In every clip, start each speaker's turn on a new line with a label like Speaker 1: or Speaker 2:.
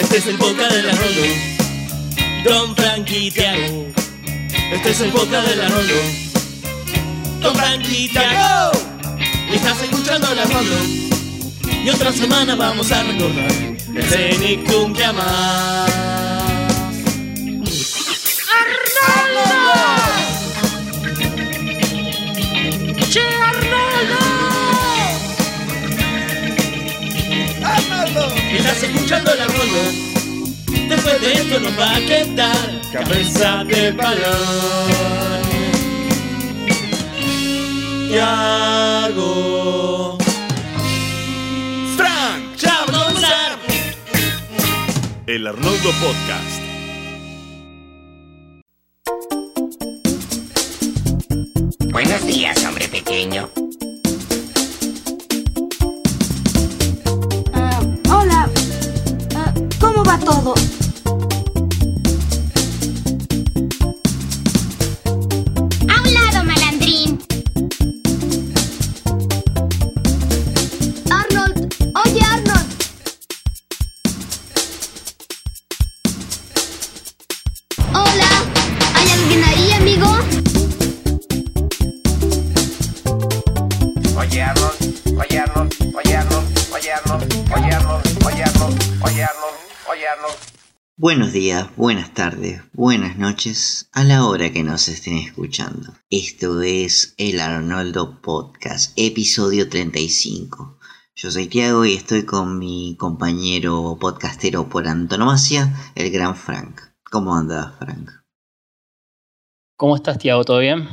Speaker 1: Este es el boca de la Rolo. Don Frankie Tiago. Este es el boca de la Rolo. Don Frankie Tiago. Estás escuchando la Rolo. Y otra semana vamos a recordar el Cenicum que amás. Estás escuchando la Rolo. Después de esto nos va a quedar cabeza de balón. Tiago.
Speaker 2: Frank,
Speaker 1: Chablonzar.
Speaker 2: el Arnoldo Podcast.
Speaker 3: Días,
Speaker 4: buenas tardes, buenas noches, a la hora que nos estén escuchando. Esto es el Arnoldo Podcast, episodio 35. Yo soy Tiago y estoy con mi compañero podcastero por antonomasia, el gran Frank. ¿Cómo andas, Frank?
Speaker 5: ¿Cómo estás, Tiago? ¿Todo bien?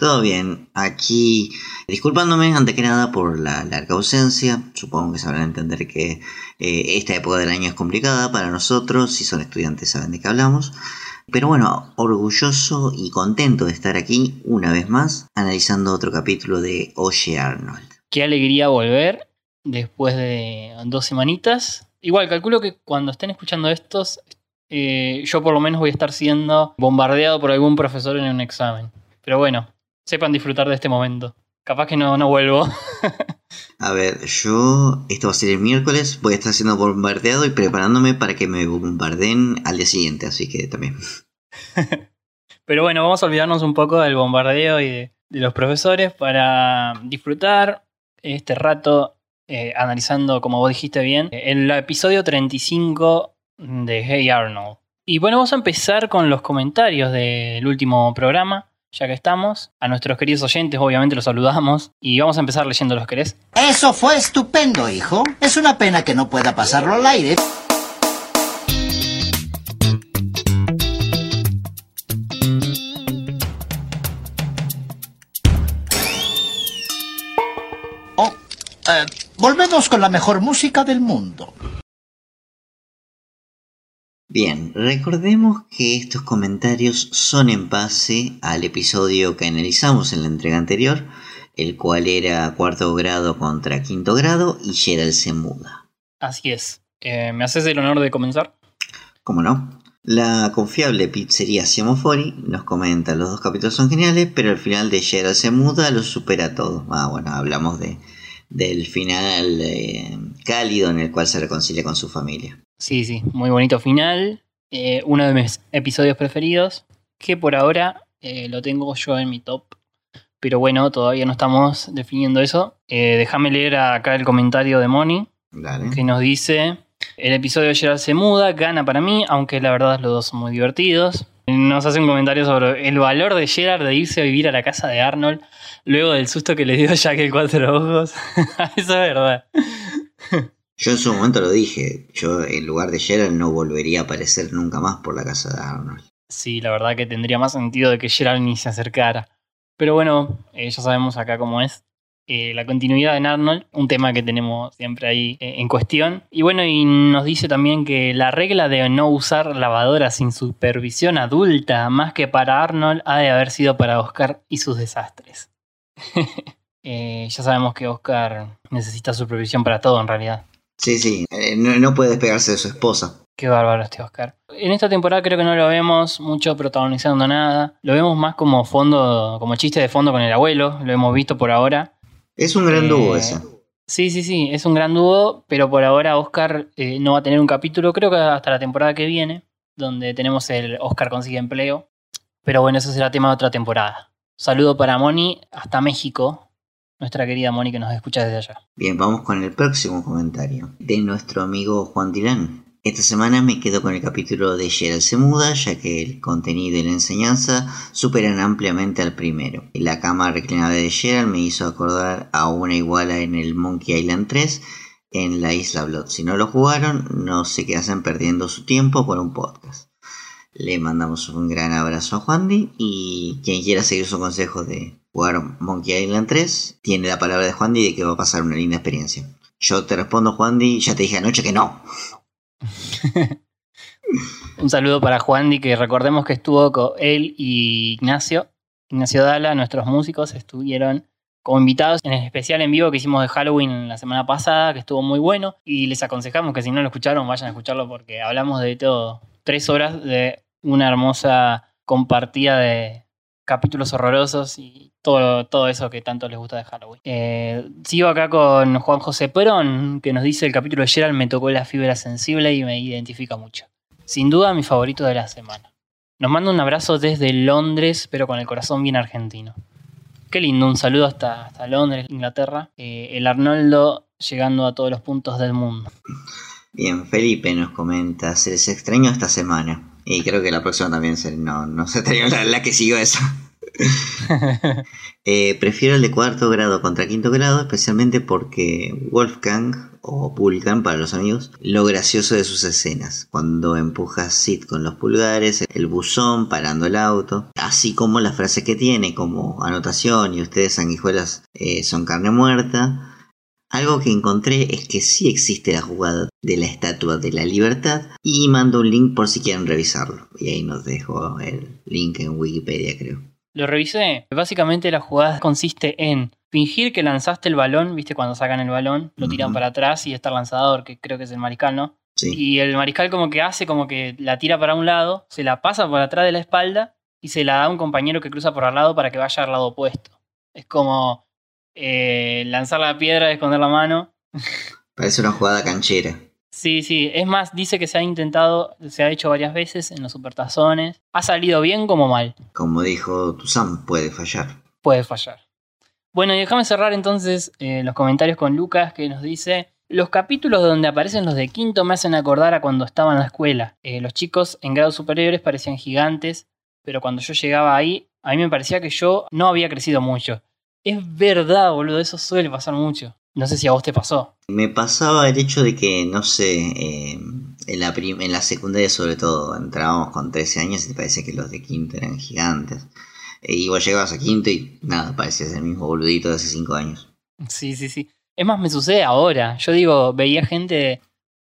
Speaker 4: Todo bien, aquí disculpándome ante que nada por la larga ausencia, supongo que sabrán entender que eh, esta época del año es complicada para nosotros, si son estudiantes saben de qué hablamos, pero bueno, orgulloso y contento de estar aquí una vez más analizando otro capítulo de Oye Arnold.
Speaker 5: Qué alegría volver después de dos semanitas. Igual, calculo que cuando estén escuchando estos, eh, yo por lo menos voy a estar siendo bombardeado por algún profesor en un examen. Pero bueno, sepan disfrutar de este momento. Capaz que no, no vuelvo.
Speaker 4: A ver, yo, esto va a ser el miércoles, voy a estar siendo bombardeado y preparándome para que me bombardeen al día siguiente, así que también.
Speaker 5: Pero bueno, vamos a olvidarnos un poco del bombardeo y de, de los profesores para disfrutar este rato eh, analizando, como vos dijiste bien, el episodio 35 de Hey Arnold. Y bueno, vamos a empezar con los comentarios del último programa, ya que estamos. A nuestros queridos oyentes, obviamente, los saludamos. Y vamos a empezar leyendo los querés.
Speaker 6: Eso fue estupendo, hijo. Es una pena que no pueda pasarlo al aire. Oh, eh, volvemos con la mejor música del mundo.
Speaker 4: Bien, recordemos que estos comentarios son en base al episodio que analizamos en la entrega anterior, el cual era cuarto grado contra quinto grado y Gerald se muda.
Speaker 5: Así es. Eh, ¿Me haces el honor de comenzar?
Speaker 4: ¿Cómo no? La confiable pizzería Siamofori nos comenta, los dos capítulos son geniales, pero el final de Gerald se muda lo supera todo. Ah, bueno, hablamos de, del final eh, cálido en el cual se reconcilia con su familia.
Speaker 5: Sí, sí, muy bonito final. Eh, uno de mis episodios preferidos, que por ahora eh, lo tengo yo en mi top. Pero bueno, todavía no estamos definiendo eso. Eh, déjame leer acá el comentario de Moni,
Speaker 4: Dale.
Speaker 5: que nos dice, el episodio de Gerald se muda, gana para mí, aunque la verdad los dos son muy divertidos. Nos hace un comentario sobre el valor de Gerard de irse a vivir a la casa de Arnold luego del susto que le dio Jack el Cuatro Ojos. eso es verdad.
Speaker 4: Yo en su momento lo dije, yo en lugar de Gerald no volvería a aparecer nunca más por la casa de Arnold.
Speaker 5: Sí, la verdad que tendría más sentido de que Gerald ni se acercara. Pero bueno, eh, ya sabemos acá cómo es. Eh, la continuidad en Arnold, un tema que tenemos siempre ahí eh, en cuestión. Y bueno, y nos dice también que la regla de no usar lavadora sin supervisión adulta, más que para Arnold, ha de haber sido para Oscar y sus desastres. Ya sabemos que Oscar necesita supervisión para todo en realidad.
Speaker 4: Sí, sí, eh, no, no puede despegarse de su esposa.
Speaker 5: Qué bárbaro este Oscar. En esta temporada creo que no lo vemos mucho protagonizando nada. Lo vemos más como fondo, como chiste de fondo con el abuelo. Lo hemos visto por ahora.
Speaker 4: Es un gran
Speaker 5: Eh,
Speaker 4: dúo ese.
Speaker 5: Sí, sí, sí, es un gran dúo, pero por ahora Oscar eh, no va a tener un capítulo, creo que hasta la temporada que viene, donde tenemos el Oscar consigue empleo. Pero bueno, eso será tema de otra temporada. Saludo para Moni hasta México, nuestra querida Moni que nos escucha desde allá.
Speaker 4: Bien, vamos con el próximo comentario de nuestro amigo Juan Tirán. Esta semana me quedo con el capítulo de Gerald se muda, ya que el contenido y la enseñanza superan ampliamente al primero. La cama reclinada de Gerald me hizo acordar a una iguala en el Monkey Island 3 en la Isla Blood. Si no lo jugaron, no sé qué hacen perdiendo su tiempo por un podcast. Le mandamos un gran abrazo a Juan y quien quiera seguir su consejo de jugar Monkey Island 3, tiene la palabra de Juan de que va a pasar una linda experiencia. Yo te respondo, Juan ya te dije anoche que no.
Speaker 5: Un saludo para Juan Di, que recordemos que estuvo con él y Ignacio. Ignacio Dala, nuestros músicos, estuvieron como invitados en el especial en vivo que hicimos de Halloween la semana pasada, que estuvo muy bueno. Y les aconsejamos que si no lo escucharon, vayan a escucharlo porque hablamos de todo. Tres horas de una hermosa compartida de capítulos horrorosos y todo, todo eso que tanto les gusta de Halloween. Eh, sigo acá con Juan José Perón, que nos dice el capítulo de Gerald me tocó la fibra sensible y me identifica mucho. Sin duda mi favorito de la semana. Nos manda un abrazo desde Londres, pero con el corazón bien argentino. Qué lindo, un saludo hasta, hasta Londres, Inglaterra. Eh, el Arnoldo llegando a todos los puntos del mundo.
Speaker 4: Bien, Felipe nos comenta, se les extrañó esta semana. Y creo que la próxima también se, no, no se trae la, la que siguió eso. Eh, prefiero el de cuarto grado contra quinto grado, especialmente porque Wolfgang, o Vulcan para los amigos, lo gracioso de sus escenas, cuando empuja a Sid con los pulgares, el buzón parando el auto, así como las frases que tiene, como anotación y ustedes sanguijuelas eh, son carne muerta. Algo que encontré es que sí existe la jugada de la Estatua de la Libertad y mando un link por si quieren revisarlo. Y ahí nos dejo el link en Wikipedia creo.
Speaker 5: Lo revisé. Básicamente la jugada consiste en fingir que lanzaste el balón, viste cuando sacan el balón, lo tiran para atrás y está el lanzador, que creo que es el mariscal, ¿no?
Speaker 4: Sí.
Speaker 5: Y el mariscal como que hace como que la tira para un lado, se la pasa por atrás de la espalda y se la da a un compañero que cruza por al lado para que vaya al lado opuesto. Es como eh, lanzar la piedra, esconder la mano.
Speaker 4: Parece una jugada canchera.
Speaker 5: Sí, sí. Es más, dice que se ha intentado, se ha hecho varias veces en los supertazones. Ha salido bien como mal.
Speaker 4: Como dijo Tuzan, puede fallar.
Speaker 5: Puede fallar. Bueno, y déjame cerrar entonces eh, los comentarios con Lucas que nos dice... Los capítulos donde aparecen los de quinto me hacen acordar a cuando estaba en la escuela. Eh, los chicos en grados superiores parecían gigantes, pero cuando yo llegaba ahí, a mí me parecía que yo no había crecido mucho. Es verdad, boludo, eso suele pasar mucho. No sé si a vos te pasó.
Speaker 4: Me pasaba el hecho de que, no sé, eh, en, la en la secundaria sobre todo, entrábamos con 13 años y te parece que los de quinto eran gigantes. Eh, y vos llegabas a quinto y nada, parecías el mismo boludito de hace 5 años.
Speaker 5: Sí, sí, sí. Es más, me sucede ahora. Yo digo, veía gente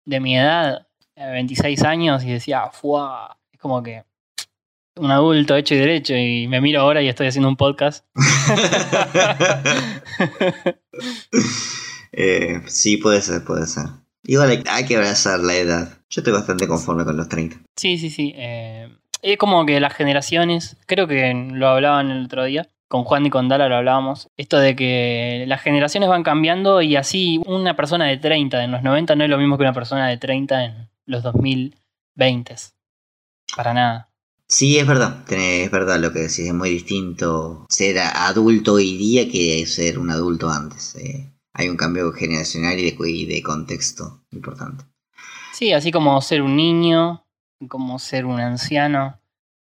Speaker 5: de mi edad, eh, 26 años, y decía, ¡fuah! Es como que un adulto hecho y derecho, y me miro ahora y estoy haciendo un podcast.
Speaker 4: Eh, sí, puede ser, puede ser. Igual hay, que abrazar la edad. Yo estoy bastante conforme con los 30.
Speaker 5: Sí, sí, sí. eh, es como que las generaciones, creo que lo hablaban el otro día, con Juan y con Dala lo hablábamos, esto de que las generaciones van cambiando y así una persona de 30 en los 90 no es lo mismo que una persona de 30 en los 2020. Para nada.
Speaker 4: Sí, es verdad, es verdad lo que decís, es muy distinto ser adulto hoy día que ser un adulto antes. eh. hay un cambio generacional y de, contexto importante.
Speaker 5: Sí, así como ser un niño, como ser un anciano,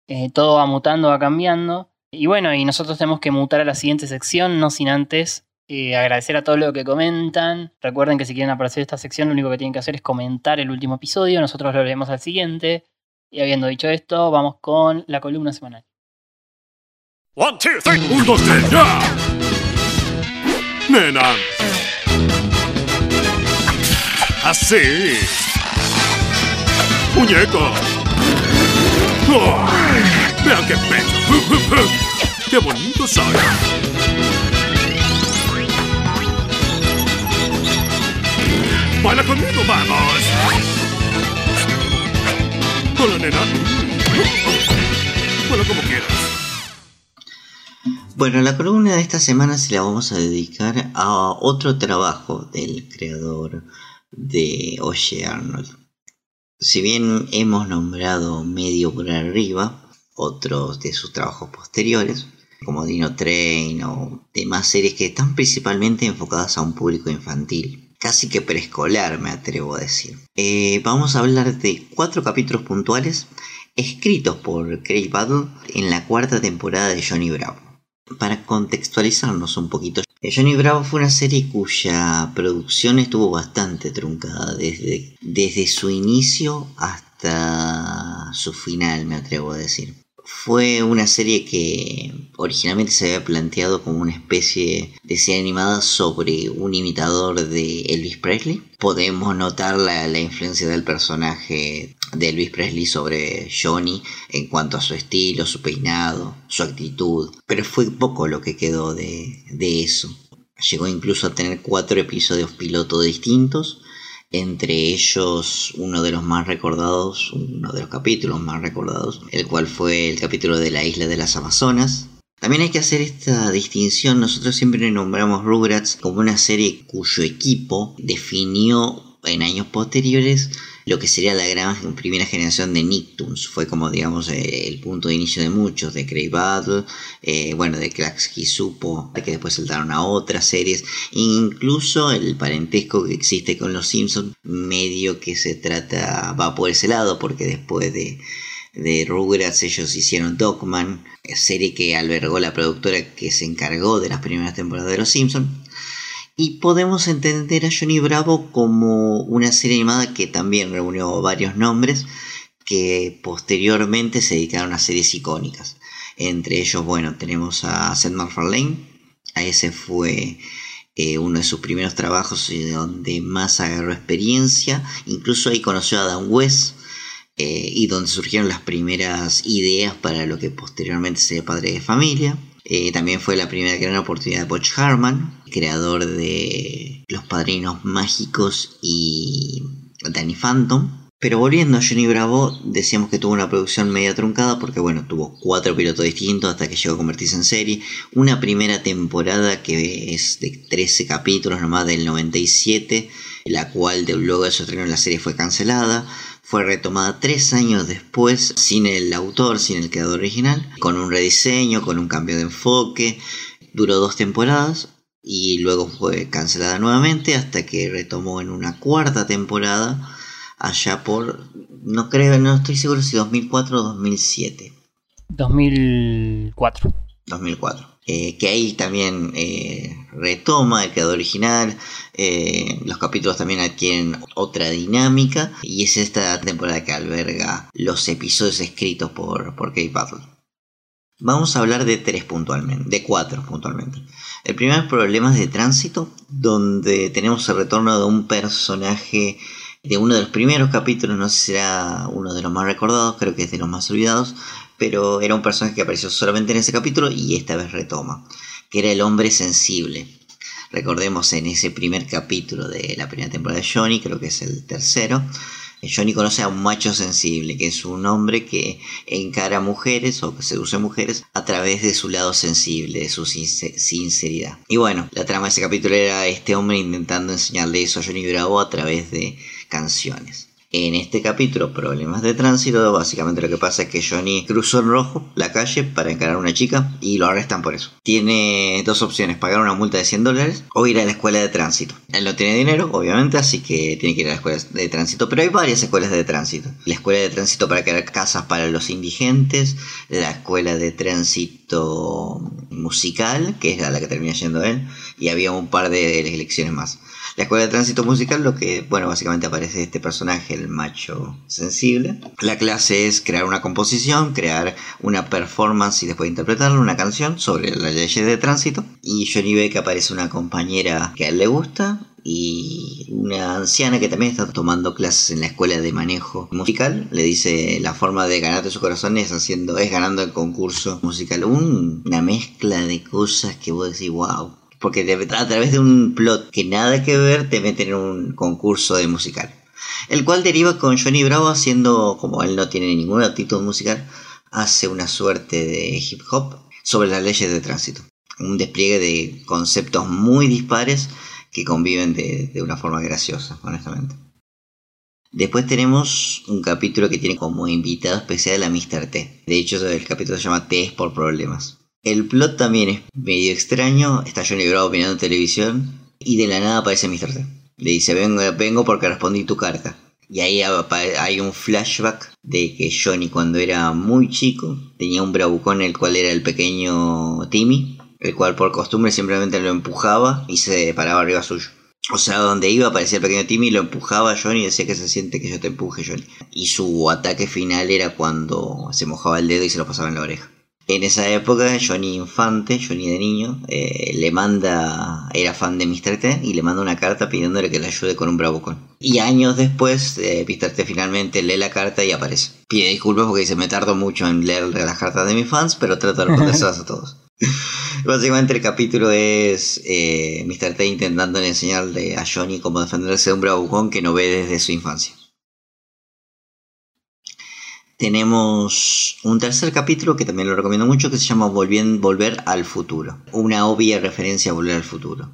Speaker 5: eh, todo va mutando, va cambiando. Y bueno, y nosotros tenemos que mutar a la siguiente sección, no sin antes eh, agradecer a todos los que comentan. Recuerden que si quieren aparecer esta sección, lo único que tienen que hacer es comentar el último episodio, nosotros lo leemos al siguiente. Y habiendo dicho esto, vamos con la columna semanal.
Speaker 2: One, two, three. Un, dos, tres, ya. Nena. Así. Muñeco. Oh, vean qué pecho. Qué bonito soy. Baila conmigo, vamos. Bueno, como quieras.
Speaker 4: Bueno, la columna de esta semana se la vamos a dedicar a otro trabajo del creador de Oye Arnold. Si bien hemos nombrado medio por arriba otros de sus trabajos posteriores, como Dino Train o demás series que están principalmente enfocadas a un público infantil, casi que preescolar me atrevo a decir. Eh, vamos a hablar de cuatro capítulos puntuales escritos por Craig Battle en la cuarta temporada de Johnny Bravo para contextualizarnos un poquito. Eh, Johnny Bravo fue una serie cuya producción estuvo bastante truncada desde, desde su inicio hasta su final, me atrevo a decir. Fue una serie que originalmente se había planteado como una especie de serie animada sobre un imitador de Elvis Presley. Podemos notar la, la influencia del personaje de Elvis Presley sobre Johnny en cuanto a su estilo, su peinado, su actitud, pero fue poco lo que quedó de, de eso. Llegó incluso a tener cuatro episodios piloto distintos, entre ellos uno de los más recordados, uno de los capítulos más recordados, el cual fue el capítulo de la isla de las Amazonas. También hay que hacer esta distinción, nosotros siempre nombramos Rugrats como una serie cuyo equipo definió en años posteriores lo que sería la gran primera generación de Nicktoons. Fue como, digamos, eh, el punto de inicio de muchos, de Cray Battle, eh, bueno, de Klaxky Supo, que después saltaron a otras series, incluso el parentesco que existe con los Simpsons, medio que se trata, va por ese lado, porque después de de Rugrats ellos hicieron Dogman, serie que albergó la productora que se encargó de las primeras temporadas de Los Simpsons. Y podemos entender a Johnny Bravo como una serie animada que también reunió varios nombres que posteriormente se dedicaron a series icónicas. Entre ellos, bueno, tenemos a Seth MacFarlane, a ese fue eh, uno de sus primeros trabajos y donde más agarró experiencia. Incluso ahí conoció a Dan West eh, y donde surgieron las primeras ideas para lo que posteriormente sería Padre de Familia. Eh, también fue la primera gran oportunidad de Butch Harman, creador de Los Padrinos Mágicos y Danny Phantom. Pero volviendo a Johnny Bravo, decíamos que tuvo una producción media truncada porque bueno, tuvo cuatro pilotos distintos hasta que llegó a convertirse en serie. Una primera temporada que es de 13 capítulos nomás del 97, la cual luego de su estreno en la serie fue cancelada fue retomada tres años después sin el autor, sin el creador original, con un rediseño, con un cambio de enfoque. Duró dos temporadas y luego fue cancelada nuevamente hasta que retomó en una cuarta temporada allá por, no creo, no estoy seguro si 2004 o 2007.
Speaker 5: 2004.
Speaker 4: 2004. Eh, que ahí también eh, retoma el creador original, eh, los capítulos también adquieren otra dinámica y es esta temporada que alberga los episodios escritos por, por Kate Battle. Vamos a hablar de tres puntualmente, de cuatro puntualmente. El primer problema es de tránsito, donde tenemos el retorno de un personaje de uno de los primeros capítulos, no sé será uno de los más recordados, creo que es de los más olvidados, pero era un personaje que apareció solamente en ese capítulo y esta vez retoma, que era el hombre sensible. Recordemos en ese primer capítulo de la primera temporada de Johnny, creo que es el tercero, Johnny conoce a un macho sensible, que es un hombre que encara mujeres o que seduce mujeres a través de su lado sensible, de su sinceridad. Y bueno, la trama de ese capítulo era este hombre intentando enseñarle eso a Johnny Bravo a través de canciones. En este capítulo, problemas de tránsito, básicamente lo que pasa es que Johnny cruzó en rojo la calle para encarar a una chica y lo arrestan por eso. Tiene dos opciones, pagar una multa de 100 dólares o ir a la escuela de tránsito. Él no tiene dinero, obviamente, así que tiene que ir a la escuela de tránsito, pero hay varias escuelas de tránsito. La escuela de tránsito para crear casas para los indigentes, la escuela de tránsito musical, que es la que termina yendo él, y había un par de elecciones más. La escuela de tránsito musical, lo que, bueno, básicamente aparece este personaje, el macho sensible. La clase es crear una composición, crear una performance y después interpretarla, una canción sobre las leyes de tránsito. Y Johnny ve que aparece una compañera que a él le gusta, y una anciana que también está tomando clases en la escuela de manejo musical le dice la forma de ganarte su corazón es haciendo es ganando el concurso musical una mezcla de cosas que vos decís wow porque a través de un plot que nada que ver te meten en un concurso de musical. El cual deriva con Johnny Bravo haciendo, como él no tiene ningún actitud musical, hace una suerte de hip hop sobre las leyes de tránsito. Un despliegue de conceptos muy dispares que conviven de, de una forma graciosa, honestamente. Después tenemos un capítulo que tiene como invitado especial a Mr. T. De hecho, el capítulo se llama T es por problemas. El plot también es medio extraño. Está Johnny Bravo mirando televisión y de la nada aparece Mr. T. Le dice, vengo, vengo porque respondí tu carta. Y ahí hay un flashback de que Johnny cuando era muy chico tenía un bravucón el cual era el pequeño Timmy, el cual por costumbre simplemente lo empujaba y se paraba arriba suyo. O sea, donde iba aparecía el pequeño Timmy, lo empujaba a Johnny y decía que se siente que yo te empuje, Johnny. Y su ataque final era cuando se mojaba el dedo y se lo pasaba en la oreja. En esa época, Johnny Infante, Johnny de niño, eh, le manda, era fan de Mr. T y le manda una carta pidiéndole que le ayude con un bravucón. Y años después, eh, Mr. T finalmente lee la carta y aparece. Pide disculpas porque dice, me tardo mucho en leer las cartas de mis fans, pero trato de responderlas a todos. Básicamente el capítulo es eh, Mr. T intentando enseñarle a Johnny cómo defenderse de un bravucón que no ve desde su infancia tenemos un tercer capítulo que también lo recomiendo mucho que se llama Volver al futuro. Una obvia referencia a Volver al futuro.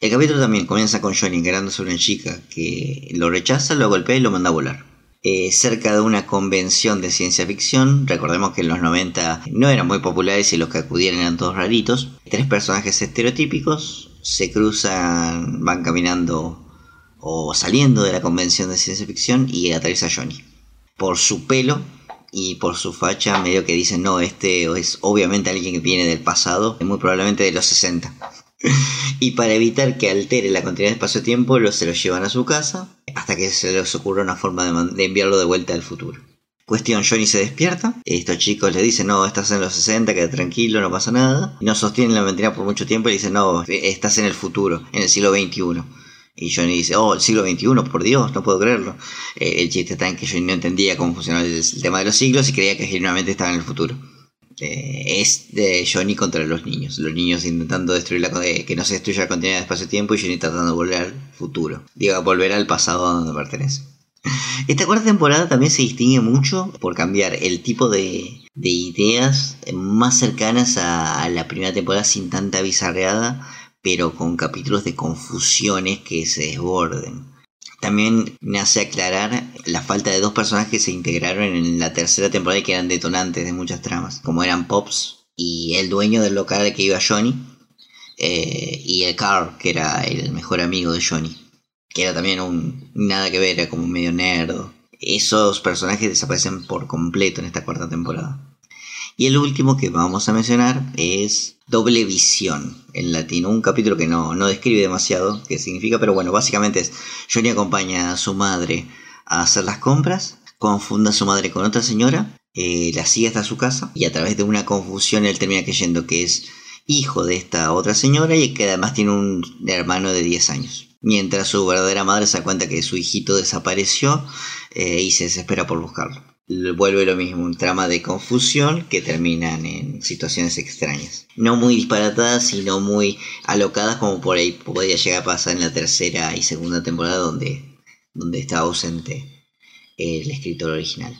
Speaker 4: El capítulo también comienza con Johnny encarándose a una chica que lo rechaza, lo golpea y lo manda a volar. Eh, cerca de una convención de ciencia ficción, recordemos que en los 90 no eran muy populares y los que acudían eran todos raritos. Tres personajes estereotípicos se cruzan, van caminando o saliendo de la convención de ciencia ficción y atraviesa Johnny por su pelo y por su facha medio que dicen, no, este es obviamente alguien que viene del pasado, muy probablemente de los 60. y para evitar que altere la continuidad del espacio-tiempo, se lo llevan a su casa hasta que se les ocurra una forma de, enviarlo de vuelta al futuro. Cuestión, Johnny se despierta, estos chicos le dicen, no, estás en los 60, quédate tranquilo, no pasa nada. No sostienen la mentira por mucho tiempo y le dicen, no, estás en el futuro, en el siglo XXI. Y Johnny dice, oh, el siglo XXI, por Dios, no puedo creerlo. Eh, el chiste está en que Johnny no entendía cómo funcionaba el, tema de los siglos y creía que genuinamente estaba en el futuro. Eh, es Johnny contra los niños. Los niños intentando destruir la, eh, que no se destruya la continuidad de espacio-tiempo y Johnny tratando de volver al futuro. Digo, volver al pasado a donde pertenece. Esta cuarta temporada también se distingue mucho por cambiar el tipo de, de ideas más cercanas a, a la primera temporada sin tanta bizarreada pero con capítulos de confusiones que se desborden. También me hace aclarar la falta de dos personajes que se integraron en la tercera temporada y que eran detonantes de muchas tramas, como eran Pops y el dueño del local al que iba Johnny, eh, y el Carl, que era el mejor amigo de Johnny, que era también un nada que ver, era como medio nerd. Esos personajes desaparecen por completo en esta cuarta temporada. Y el último que vamos a mencionar es Doble Visión en latino, un capítulo que no, no describe demasiado qué significa, pero bueno, básicamente es Johnny acompaña a su madre a hacer las compras, confunda a su madre con otra señora, eh, la sigue hasta su casa y a través de una confusión él termina creyendo que es hijo de esta otra señora y que además tiene un hermano de 10 años. Mientras su verdadera madre se da cuenta que su hijito desapareció eh, y se desespera por buscarlo vuelve lo mismo, un trama de confusión que terminan en situaciones extrañas. No muy disparatadas, sino muy alocadas como por ahí podría llegar a pasar en la tercera y segunda temporada donde, donde está ausente el escritor original.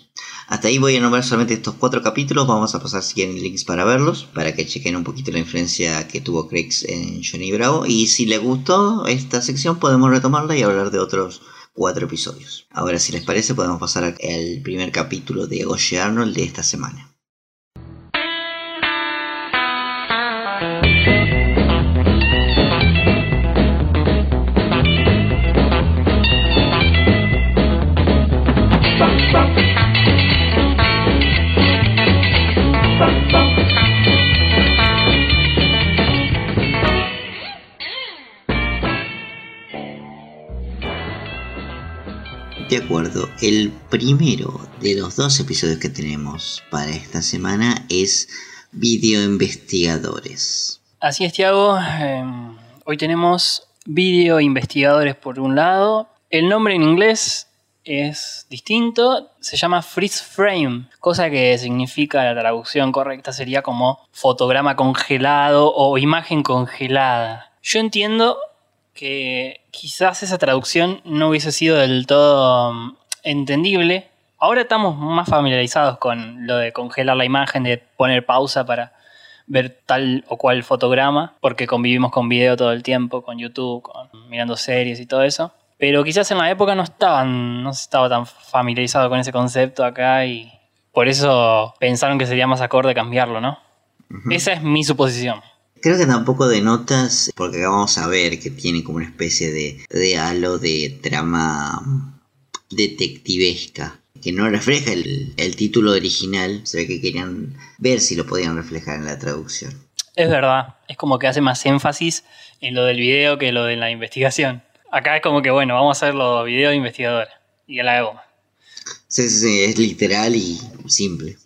Speaker 4: Hasta ahí voy a nombrar solamente estos cuatro capítulos, vamos a pasar si quieren links para verlos, para que chequen un poquito la influencia que tuvo Craig en Johnny Bravo y si les gustó esta sección podemos retomarla y hablar de otros cuatro episodios. Ahora, si les parece, podemos pasar al primer capítulo de Oye Arnold de esta semana. El primero de los dos episodios que tenemos para esta semana es Video Investigadores.
Speaker 5: Así es, Tiago. Em, hoy tenemos Video Investigadores por un lado. El nombre en inglés es distinto, se llama freeze frame, cosa que significa la traducción correcta sería como fotograma congelado o imagen congelada. Yo entiendo que quizás esa traducción no hubiese sido del todo mm, entendible. Ahora estamos más familiarizados con lo de congelar la imagen, de poner pausa para, ver tal o cual fotograma, porque convivimos con video todo el tiempo, con YouTube, con, mirando series y todo eso. Pero quizás en la época no estaban, no estaba tan familiarizado con ese concepto acá y por eso pensaron que sería más acorde cambiarlo, ¿no? Esa es mi suposición.
Speaker 4: Creo que tampoco denotas, porque acá vamos a ver que tiene como una especie de, de halo de trama detectivesca, que no refleja el, el título original, se ve que querían ver si lo podían reflejar en la traducción.
Speaker 5: Es verdad, es como que hace más énfasis en lo del video que lo de la investigación. Acá es como que, bueno, vamos a hacer los videos de investigadores y a la goma.
Speaker 4: Sí, sí, sí, es literal y simple.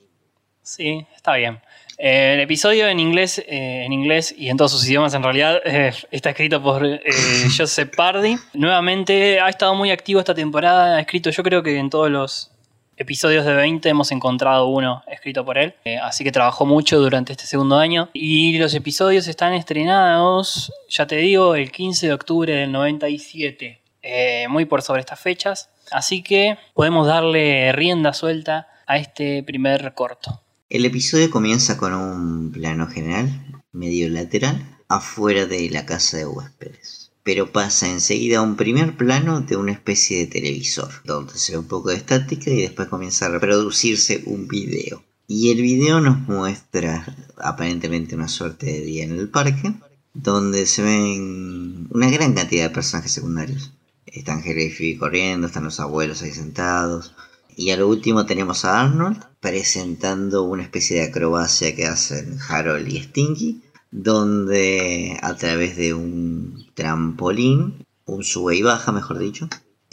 Speaker 5: Sí, está bien. Eh, el episodio en inglés, eh, en inglés y en todos sus idiomas en realidad eh, está escrito por Joseph Pardy. Nuevamente ha estado muy activo esta temporada, ha escrito yo creo que en todos los episodios de 20 hemos encontrado uno escrito por él, así que trabajó mucho durante este segundo año. Y los episodios están estrenados, ya te digo, el 15 de octubre del 97, eh, muy por sobre estas fechas. Así que podemos darle rienda suelta a este primer corto.
Speaker 4: El episodio comienza con un plano general, medio lateral, afuera de la casa de huéspedes. Pero pasa enseguida a un primer plano de una especie de televisor, donde se ve un poco de estática y después comienza a reproducirse un video. Y el video nos muestra aparentemente una suerte de día en el parque, donde se ven una gran cantidad de personajes secundarios. Están Jerry y Phoebe corriendo, están los abuelos ahí sentados, y a lo último tenemos a Arnold presentando una especie de acrobacia que hacen Harold y Stinky, donde a través de un trampolín, un sube y baja mejor dicho,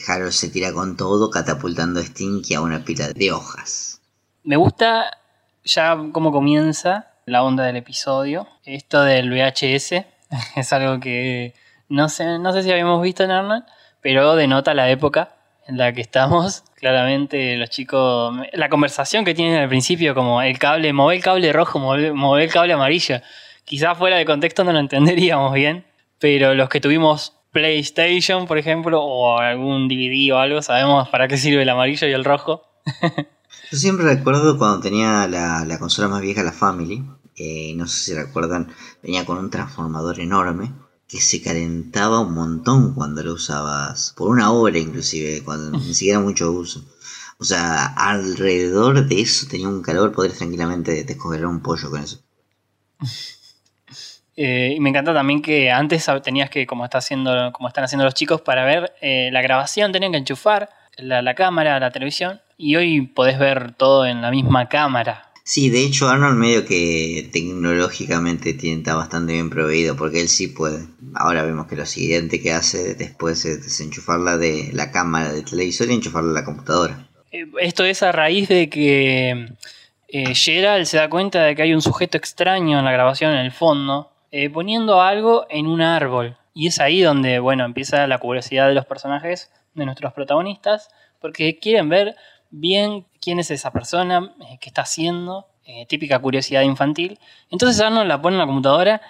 Speaker 4: Harold se tira con todo catapultando a Stinky a una pila de hojas.
Speaker 5: Me gusta ya cómo comienza la onda del episodio. Esto del VHS es algo que no sé, no sé si habíamos visto en Arnold, pero denota la época en la que estamos. Claramente los chicos, la conversación que tienen al principio, como el cable, mover el cable rojo, mover, el cable amarillo. Quizás fuera de contexto no lo entenderíamos bien, pero los que tuvimos PlayStation, por ejemplo, o algún DVD o algo, sabemos para qué sirve el amarillo y el rojo.
Speaker 4: Yo siempre recuerdo cuando tenía la, la consola más vieja, la Family, eh, no sé si recuerdan, venía con un transformador enorme que se calentaba un montón cuando lo usabas, por una hora inclusive, cuando ni siquiera mucho uso. O sea, alrededor de eso tenía un calor, podrías tranquilamente descongelar un pollo con eso.
Speaker 5: Eh, y me encanta también que antes tenías que, como, está haciendo, como están haciendo los chicos, para ver eh, la grabación tenían que enchufar la, la cámara la televisión y hoy podés ver todo en la misma cámara.
Speaker 4: Sí, de hecho Arnold medio que tecnológicamente está bastante bien proveído porque él sí puede. Ahora vemos que lo siguiente que hace después es desenchufarla de la cámara del televisor y enchufarla a la computadora.
Speaker 5: Eh, Esto es a raíz de que eh, Gerald se da cuenta de que hay un sujeto extraño en la grabación en el fondo, eh, poniendo algo en un árbol. Y es ahí donde, bueno, empieza la curiosidad de los personajes, de nuestros protagonistas, porque quieren ver bien quién es esa persona, eh, qué está haciendo, eh, típica curiosidad infantil. Entonces Arnold la pone en la computadora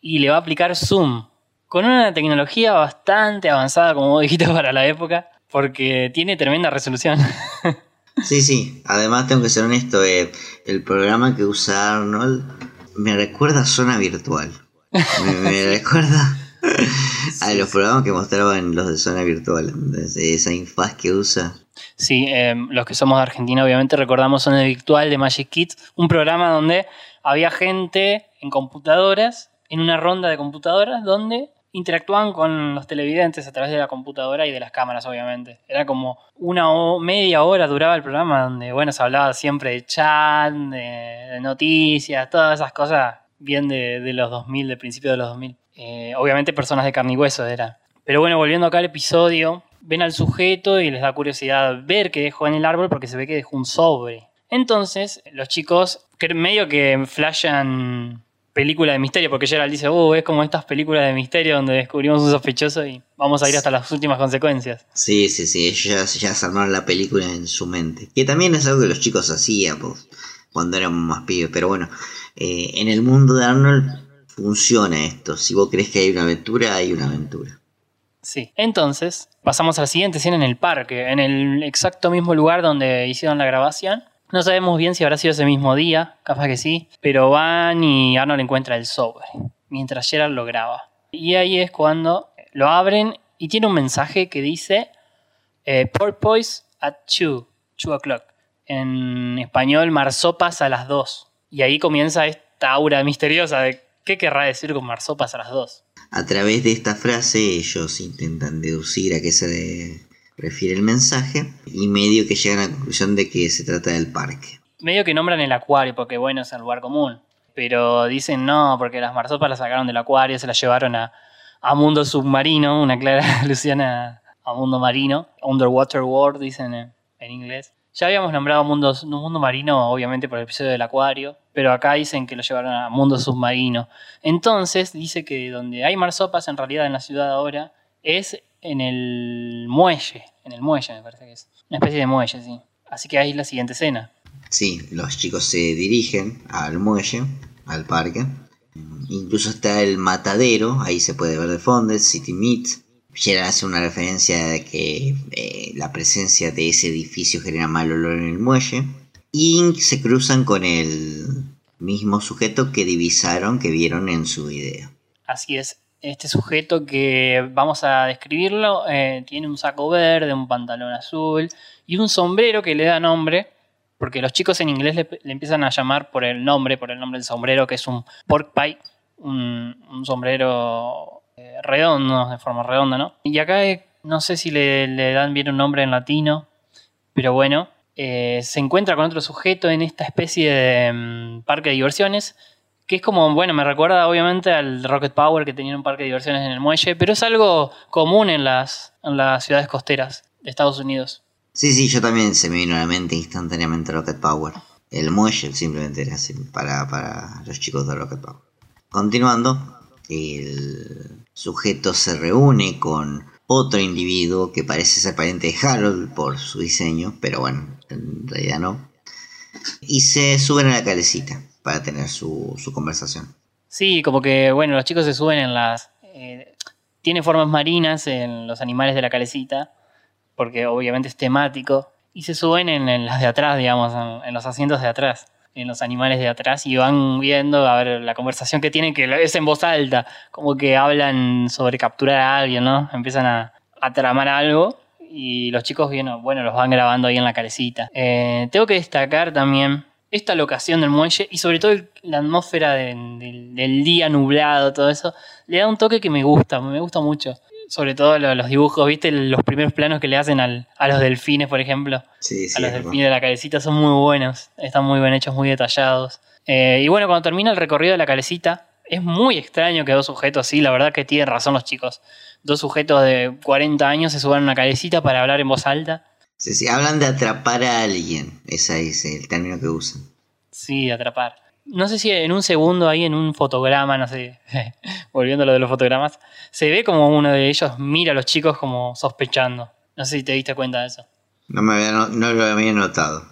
Speaker 5: y le va a aplicar zoom, con una tecnología bastante avanzada, como vos dijiste, para la época, porque tiene tremenda resolución.
Speaker 4: Sí, sí, además tengo que ser honesto, eh, el programa que usa Arnold me recuerda a Zona Virtual. Me, me recuerda a los programas que mostraban los de Zona Virtual, esa infaz que usa.
Speaker 5: Sí, eh, los que somos de Argentina obviamente recordamos Zona Virtual de Magic Kids, un programa donde había gente en computadoras, en una ronda de computadoras, donde interactuaban con los televidentes a través de la computadora y de las cámaras, obviamente. Era como una o media hora duraba el programa, donde, bueno, se hablaba siempre de chat, de, de noticias, todas esas cosas bien de, de, los 2000, de principio de los 2000. Eh, obviamente personas de carne y hueso era. Pero bueno, volviendo acá al episodio, ven al sujeto y les da curiosidad ver qué dejó en el árbol porque se ve que dejó un sobre. Entonces, los chicos, que medio que flashan película de misterio, porque Gerald dice, uh, es como estas películas de misterio donde descubrimos un sospechoso y vamos a ir hasta las últimas consecuencias.
Speaker 4: Sí, sí, sí, ellos ya, ya se armaron la película en su mente. Que también es algo que los chicos hacían cuando éramos más pibes, pero bueno, eh, en el mundo de Arnold funciona esto. Si vos crees que hay una aventura, hay una aventura.
Speaker 5: Sí. Entonces, pasamos a la siguiente escena en el parque, en el exacto mismo lugar donde hicieron la grabación. No sabemos bien si habrá sido ese mismo día, capaz que sí, pero van y Arnold encuentra el sobre, mientras Gerald lo graba. Y ahí es cuando lo abren y tiene un mensaje que dice eh, Porpoise at 2, 2 o'clock. En español, marsopas a las 2. Y ahí comienza esta aura misteriosa de qué querrá decir con marsopas a las 2.
Speaker 4: A través de esta frase ellos intentan deducir a qué se refiere el mensaje y medio que llegan a la conclusión de que se trata del parque.
Speaker 5: Medio que nombran el acuario porque bueno, es el lugar común. Pero dicen no, porque las marsopas las sacaron del acuario, se las llevaron a, a mundo submarino, una clara alusión a, mundo marino. Underwater world, dicen en, en inglés. Ya habíamos nombrado mundo, mundo marino, obviamente, por el episodio del acuario, pero acá dicen que lo llevaron a mundo submarino. Entonces, dice que donde hay marsopas, en realidad en la ciudad ahora, es en el muelle. En el muelle, me parece que es. Una especie de muelle, sí. Así que ahí es la siguiente escena.
Speaker 4: Sí, los chicos se dirigen al muelle, al parque. Incluso está el matadero, ahí se puede ver de fondo, City Meat. Gerard hace una referencia de que eh, la presencia de ese edificio genera mal olor en el muelle. Y se cruzan con el mismo sujeto que divisaron, que vieron en su video.
Speaker 5: Así es. Este sujeto que vamos a describirlo eh, tiene un saco verde, un pantalón azul y un sombrero que le da nombre, porque los chicos en inglés le, le empiezan a llamar por el nombre, por el nombre del sombrero, que es un pork pie, un, un sombrero eh, redondo, de forma redonda, ¿no? Y acá eh, no sé si le, dan bien un nombre en latino, pero bueno, eh, se encuentra con otro sujeto en esta especie de mm, parque de diversiones, que es como, bueno, me recuerda obviamente al Rocket Power que tenía un parque de diversiones en el muelle, pero es algo común en las, en las ciudades costeras de Estados Unidos.
Speaker 4: Sí, sí, yo también se me vino a la mente instantáneamente Rocket Power. El muelle simplemente era para, para los chicos de Rocket Power. Continuando, el sujeto se reúne con otro individuo que parece ser pariente de Harold por su diseño, pero bueno, en realidad no. Y se suben a la calecita para tener su, su conversación.
Speaker 5: Sí, como que, bueno, los chicos se suben en las... eh, tiene formas marinas en los animales de la calecita, porque obviamente es temático, y se suben en, las de atrás, digamos, en los asientos de atrás, en los animales de atrás, y van viendo, a ver, la conversación que tienen, que es en voz alta, como que hablan sobre capturar a alguien, ¿no? Empiezan a, a tramar algo, y los chicos, bueno, bueno, los van grabando ahí en la calecita. Eh, tengo que destacar también esta locación del muelle y sobre todo la atmósfera de- del- del día nublado, todo eso, le da un toque que me gusta, me gusta mucho. Sobre todo lo- los dibujos, ¿viste? Los primeros planos que le hacen al- a los delfines, por ejemplo.
Speaker 4: Sí, sí,
Speaker 5: a los delfines de la calecita son muy buenos, están muy bien hechos, muy detallados. Eh, y bueno, cuando termina el recorrido de la calecita, es muy extraño que dos sujetos así, la verdad que tienen razón los chicos. Dos sujetos de 40 años se suban a una calecita para hablar en voz alta.
Speaker 4: Sí, sí, hablan de atrapar a alguien. Ese es el término que usan.
Speaker 5: Sí, de atrapar. No sé si en un segundo ahí en un fotograma, no sé, volviendo a lo de los fotogramas, se ve como uno de ellos mira a los chicos como sospechando. No sé si te diste cuenta de eso.
Speaker 4: No, me había, no, no lo había notado.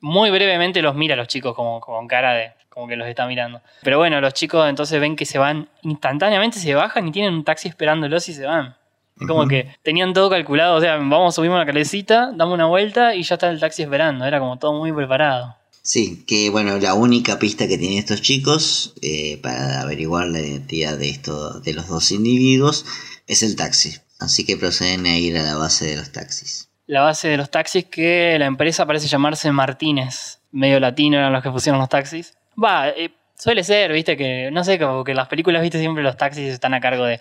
Speaker 5: Muy brevemente los mira a los chicos como con cara de como que los está mirando. Pero bueno, los chicos entonces ven que se van instantáneamente, se bajan y tienen un taxi esperándolos y se van. Es como que tenían todo calculado, o sea, vamos, subimos la calecita, damos una vuelta y ya está el taxi esperando. Era como todo muy preparado.
Speaker 4: Sí, que bueno, la única pista que tienen estos chicos eh, para averiguar la identidad de, esto, de los dos individuos es el taxi. Así que proceden a ir a la base de los taxis.
Speaker 5: la base de los taxis que la empresa parece llamarse Martínez. Medio latino eran los que pusieron los taxis. Va, eh, suele ser, viste, que no sé, como que en las películas, viste, siempre los taxis están a cargo de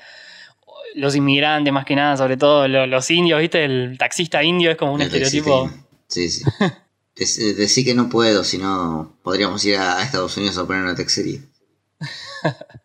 Speaker 5: los inmigrantes más que nada, sobre todo lo- los indios, viste, el taxista indio es como un
Speaker 4: El
Speaker 5: estereotipo.
Speaker 4: taxista. Sí, sí. Dec- Decí que no puedo, si no podríamos ir a, Estados Unidos a poner una taxería.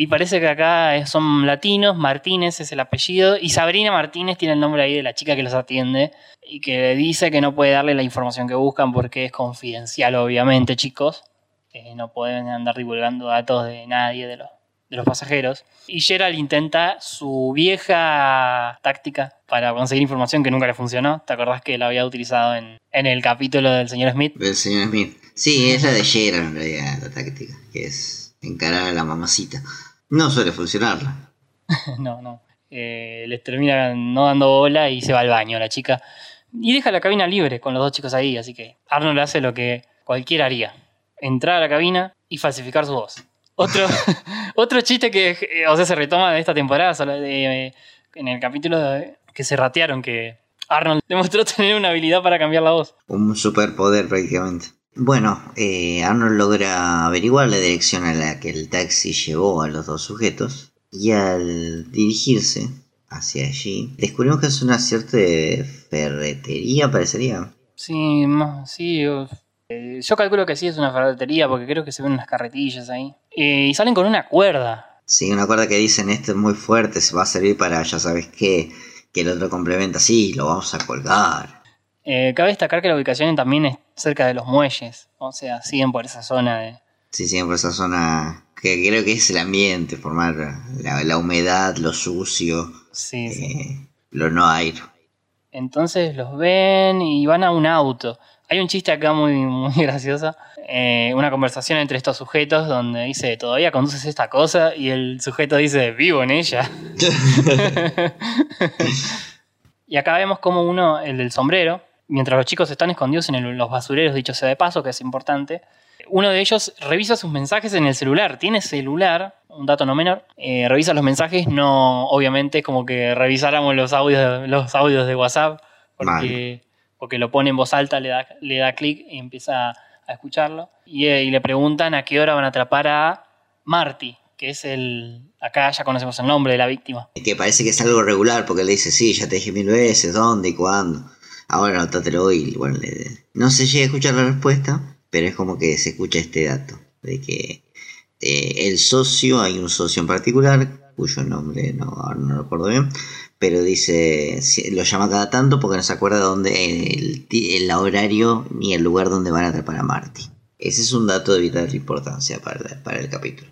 Speaker 5: Y parece que acá son latinos, Martínez es el apellido, y Sabrina Martínez tiene el nombre ahí de la chica que los atiende, y que dice que no puede darle la información que buscan porque es confidencial, obviamente, chicos. Eh, no pueden andar divulgando datos de nadie, de los, de los pasajeros. Y Gerald intenta su vieja táctica para conseguir información que nunca le funcionó. ¿Te acordás que la había utilizado en, en el capítulo del señor Smith?
Speaker 4: El señor Smith. Sí, es la de Gerard en realidad, la táctica, que es encarar a la mamacita. No suele funcionarla.
Speaker 5: no, no. Eh, les termina no dando bola y se va al baño la chica. Y deja la cabina libre con los dos chicos ahí, así que Arnold hace lo que cualquiera haría. Entrar a la cabina y falsificar su voz. Otro, otro chiste que eh, o sea, se retoma de esta temporada, solo de- eh, en el capítulo de- que se ratearon, que Arnold demostró tener una habilidad para cambiar la voz.
Speaker 4: Un superpoder prácticamente. Bueno, eh, Arnold logra averiguar la dirección a la que el taxi llevó a los dos sujetos y al dirigirse hacia allí, descubrimos que es una cierta ferretería, parecería.
Speaker 5: Sí, sí. eh, yo calculo que sí es una ferretería porque creo que se ven unas carretillas ahí. Eh, y salen con una cuerda.
Speaker 4: Sí, una cuerda que dicen esto es muy fuerte, se va a servir para ya sabes qué, que el otro complementa, sí, lo vamos a colgar.
Speaker 5: Eh, cabe destacar que la ubicación también es cerca de los muelles. O sea, siguen por esa zona de...
Speaker 4: Sí, siempre esa zona que creo que es el ambiente, formar la, la humedad, lo sucio,
Speaker 5: Sí, sí.
Speaker 4: eh, lo no aire.
Speaker 5: Entonces los ven y van a un auto. Hay un chiste acá muy, muy gracioso. eh, una conversación entre estos sujetos donde dice, ¿todavía conduces esta cosa? Y el sujeto dice, vivo en ella. y acá vemos como uno, el del sombrero, mientras los chicos están escondidos en el- los basureros, dicho sea de paso, que es importante, uno de ellos revisa sus mensajes en el celular. Tiene celular, un dato no menor. eh, revisa los mensajes, no, obviamente, es como que revisáramos los audios, los audios de WhatsApp, porque, porque lo pone en voz alta, le da, le da clic y empieza a escucharlo. Y, eh, y le preguntan a qué hora van a atrapar a Marty, que es el. Acá ya conocemos el nombre de la víctima.
Speaker 4: Que parece que es algo regular, porque le dice, sí, ya te dije mil veces, ¿dónde y cuándo? Ahora anótatelo y bueno, le- no se llega a escuchar la respuesta, pero es como que se escucha este dato, de que eh, el socio, hay un socio en particular, cuyo nombre no, no recuerdo bien, pero dice, lo llama cada tanto porque no se acuerda dónde, el, el horario ni el lugar donde van a atrapar a Marty. Ese es un dato de vital importancia para, para el capítulo.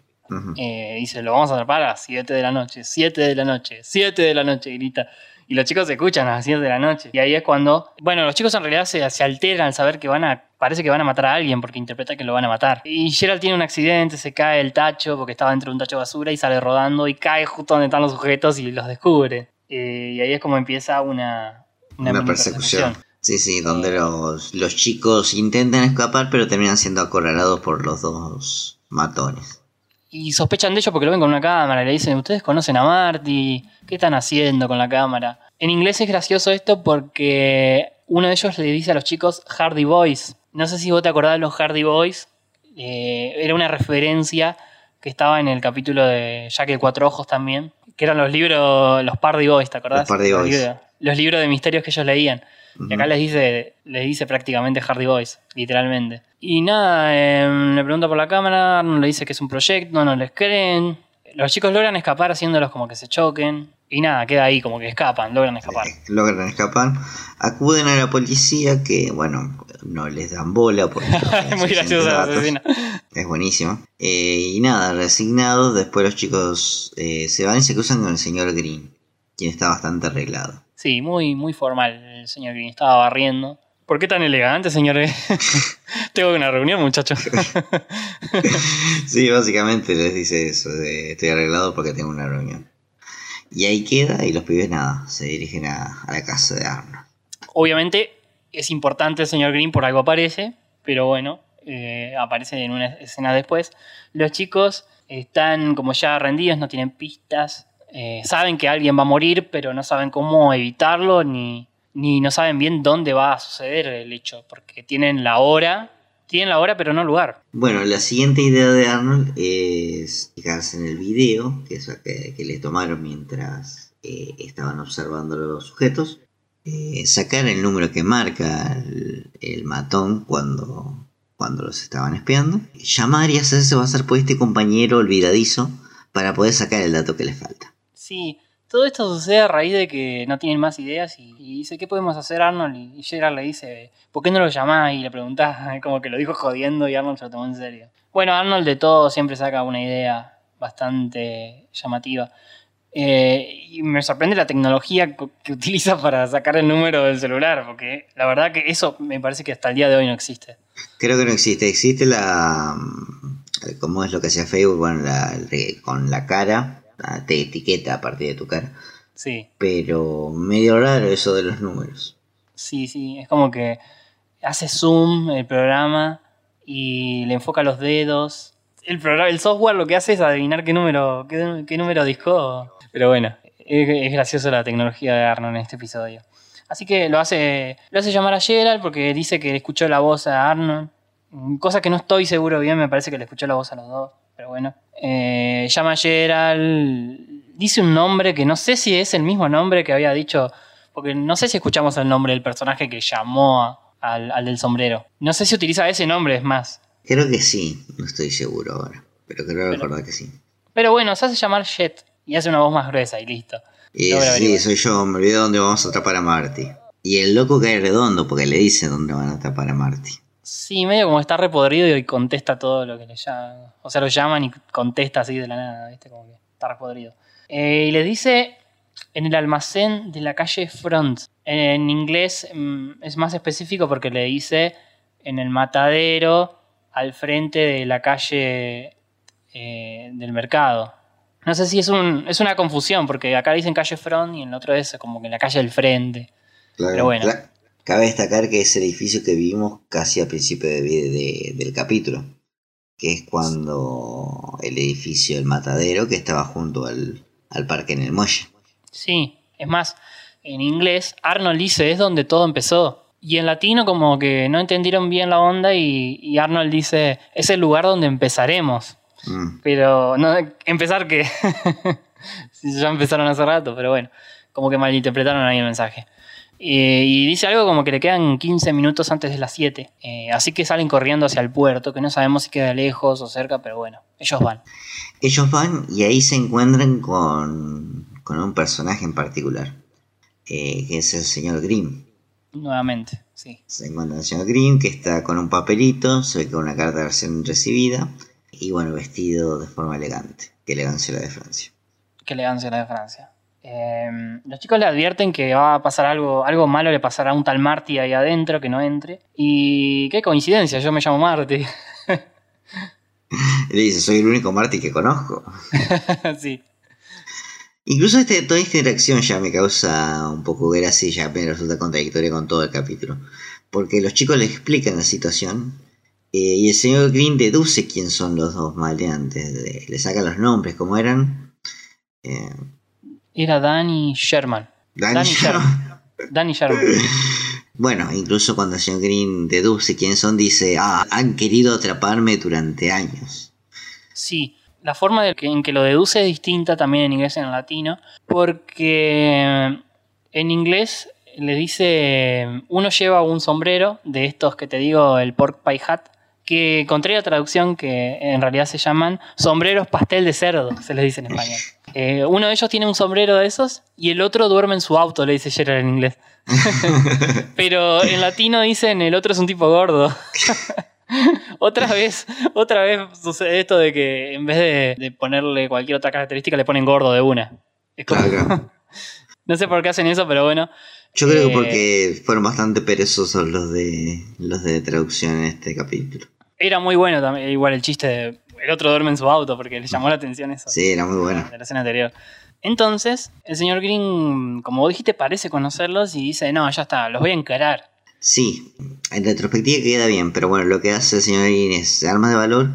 Speaker 5: Eh, dice, lo vamos a atrapar a las 7 de la noche, 7 de la noche, 7 de la noche, grita. Y los chicos se escuchan a las 7 de la noche. Y ahí es cuando. Bueno, los chicos en realidad se, se alteran al saber que van a. Parece que van a matar a alguien porque interpreta que lo van a matar. Y Gerald tiene un accidente, se cae el tacho porque estaba dentro de un tacho de basura y sale rodando y cae justo donde están los sujetos y los descubre. Eh, y ahí es como empieza una.
Speaker 4: Una,
Speaker 5: mini
Speaker 4: persecución. Sí, sí, donde los, los chicos intentan escapar pero terminan siendo acorralados por los dos matones.
Speaker 5: Y sospechan de ellos porque lo ven con una cámara y le dicen, ustedes conocen a Marty, ¿qué están haciendo con la cámara? En inglés es gracioso esto porque uno de ellos le dice a los chicos Hardy Boys. No sé si vos te acordás de los Hardy Boys. Eh, era una referencia que estaba en el capítulo de Jack de Cuatro Ojos también. Que eran los libros, los Pardy Boys, ¿te acordás?
Speaker 4: Los Pardy Boys.
Speaker 5: libros, los libros de misterios que ellos leían. Y acá les dice, les dice prácticamente Hardy Boys, literalmente. Y nada, eh, le pregunta por la cámara, Arnold le dice que es un proyecto, no les creen. Los chicos logran escapar haciéndolos como que se choquen. Y nada, queda ahí, como que escapan, logran escapar.
Speaker 4: Logran escapar, acuden a la policía que, bueno, no les dan bola porque
Speaker 5: Es muy graciosa la
Speaker 4: datos.
Speaker 5: escena.
Speaker 4: Es buenísimo. Eh, y nada, resignados, después los chicos eh, se van y se cruzan con el señor Green, quien está bastante arreglado.
Speaker 5: Sí, muy, muy formal el señor Green. Estaba barriendo. ¿Por qué tan elegante, señor? Tengo una reunión, muchachos.
Speaker 4: Sí, básicamente les dice eso, de estoy arreglado porque tengo una reunión. Y ahí queda y los pibes nada, se dirigen a, la casa de Arnold.
Speaker 5: Obviamente es importante el señor Green, por algo aparece, pero bueno, eh, aparece en una escena después. Los chicos están como ya rendidos, no tienen pistas, eh, saben que alguien va a morir, pero no saben cómo evitarlo, ni, ni no saben bien dónde va a suceder el hecho, porque tienen la hora, tienen la hora, pero no el lugar.
Speaker 4: Bueno, la siguiente idea de Arnold es fijarse en el video que, es que, que le tomaron mientras eh, estaban observando los sujetos, eh, sacar el número que marca el, el matón cuando, cuando los estaban espiando, llamar y hacerse pasar por este compañero olvidadizo para poder sacar el dato que les falta.
Speaker 5: Sí, todo esto sucede a raíz de que no tienen más ideas y, dice, ¿qué podemos hacer Arnold? Y, Gerard le dice, ¿por qué no lo llamás? Y le preguntás, como que lo dijo jodiendo y Arnold se lo tomó en serio. Bueno, Arnold de todo siempre saca una idea bastante llamativa. Eh, y me sorprende la tecnología que utiliza para sacar el número del celular, porque la verdad que eso me parece que hasta el día de hoy no existe.
Speaker 4: Creo que no existe. Existe la. mm, ¿Cómo es lo que hacía Facebook? Bueno, la- con la cara. Ah, Te etiqueta a partir de tu cara.
Speaker 5: Sí.
Speaker 4: Pero medio raro eso de los números.
Speaker 5: Sí, sí, es como que hace zoom el programa y le enfoca los dedos. El, programa, el software lo que hace es adivinar qué número, qué, qué número discó. Pero bueno, es, es gracioso la tecnología de Arnold en este episodio. Así que lo hace, lo hace llamar a Gerald porque dice que escuchó la voz a Arnold. Cosa que no estoy seguro bien, me parece que le escuchó la voz a los dos. Pero bueno. Eh, llama a Gerald. Dice un nombre que no sé si es el mismo nombre que había dicho. Porque no sé si escuchamos el nombre del personaje que llamó a- al, al del sombrero. No sé si utiliza ese nombre, es más.
Speaker 4: Creo que sí, no estoy seguro ahora. Pero creo recordar que sí.
Speaker 5: Pero bueno, se hace llamar Jet y hace una voz más gruesa y listo.
Speaker 4: Y sí, soy yo, me olvidé dónde vamos a atrapar a Marty. Y el loco cae redondo porque le dice dónde van a atrapar a Marty.
Speaker 5: Sí, medio como está repodrido y contesta todo lo que le llaman. O sea, lo llaman y contesta así de la nada, ¿viste? Como que está repodrido. Eh, y le dice en el almacén de la calle Front. En inglés mm, es más específico porque le dice en el matadero al frente de la calle eh, del mercado. No sé si es, un, es una confusión porque acá dicen calle Front y en el otro es como que la calle del frente.
Speaker 4: Claro,
Speaker 5: Pero bueno.
Speaker 4: Cabe destacar que es el edificio que vimos casi al principio de- de- del capítulo. Que es cuando el edificio del matadero que estaba junto al, al parque en el muelle.
Speaker 5: Sí, es más, en inglés Arnold dice es donde todo empezó. Y en latino como que no entendieron bien la onda y, y Arnold dice es el lugar donde empezaremos.
Speaker 4: Mm.
Speaker 5: Pero no, empezar que... Ya empezaron hace rato, pero bueno, como que malinterpretaron ahí el mensaje. Eh, y dice algo como que le quedan 15 minutos antes de las 7. Eh, así que salen corriendo hacia el puerto, que no sabemos si queda lejos o cerca, pero bueno, ellos van.
Speaker 4: Ellos van y ahí se encuentran con, con un personaje en particular. eh, que es el señor Grimm.
Speaker 5: Nuevamente, sí.
Speaker 4: Se encuentra el señor Grimm que está con un papelito, se ve con una carta de recién recibida. Y bueno, vestido de forma elegante. Que elegancia la de Francia.
Speaker 5: Qué elegancia la de Francia. Eh, los chicos le advierten que va a pasar algo, algo malo, le pasará a un tal Marty ahí adentro, que no entre. Y qué coincidencia, yo me llamo Marty.
Speaker 4: Le dice, soy el único Marty que conozco.
Speaker 5: sí.
Speaker 4: Incluso este, toda esta interacción ya me causa un poco gracia y ya me resulta contradictoria con todo el capítulo. Porque los chicos le explican la situación eh, y el señor Green deduce quién son los dos maleantes. Le, le saca los nombres, como eran. Eh,
Speaker 5: Era Danny Sherman.
Speaker 4: Danny
Speaker 5: Danny
Speaker 4: Sherman.
Speaker 5: Danny Sherman.
Speaker 4: Bueno, incluso cuando señor Green deduce quiénes son, dice, ah, han querido atraparme durante años.
Speaker 5: Sí, la forma de que- en que lo deduce es distinta también en inglés y en latino, porque en inglés le dice, uno lleva un sombrero de estos que te digo, el pork pie hat, que encontré la traducción que en realidad se llaman sombreros pastel de cerdo, se les dice en español. Eh, uno de ellos tiene un sombrero de esos y el otro duerme en su auto, le dice Gerard en inglés. Pero en latino dicen el otro es un tipo gordo. otra vez, otra vez sucede esto de que en vez de, de ponerle cualquier otra característica le ponen gordo de una. Es como-
Speaker 4: Claro, claro.
Speaker 5: no sé por qué hacen eso, pero bueno.
Speaker 4: Yo creo
Speaker 5: Eh,
Speaker 4: que porque fueron bastante perezosos los de los de traducción en este capítulo.
Speaker 5: Era muy bueno también, igual el chiste de el otro duerme en su auto porque le llamó la atención eso.
Speaker 4: Sí, era muy bueno.
Speaker 5: de la escena anterior. Entonces, el señor Green, como vos dijiste, parece conocerlos y dice, no, ya está, los voy a encarar.
Speaker 4: Sí, en retrospectiva queda bien, pero bueno, lo que hace el señor Green es armas de valor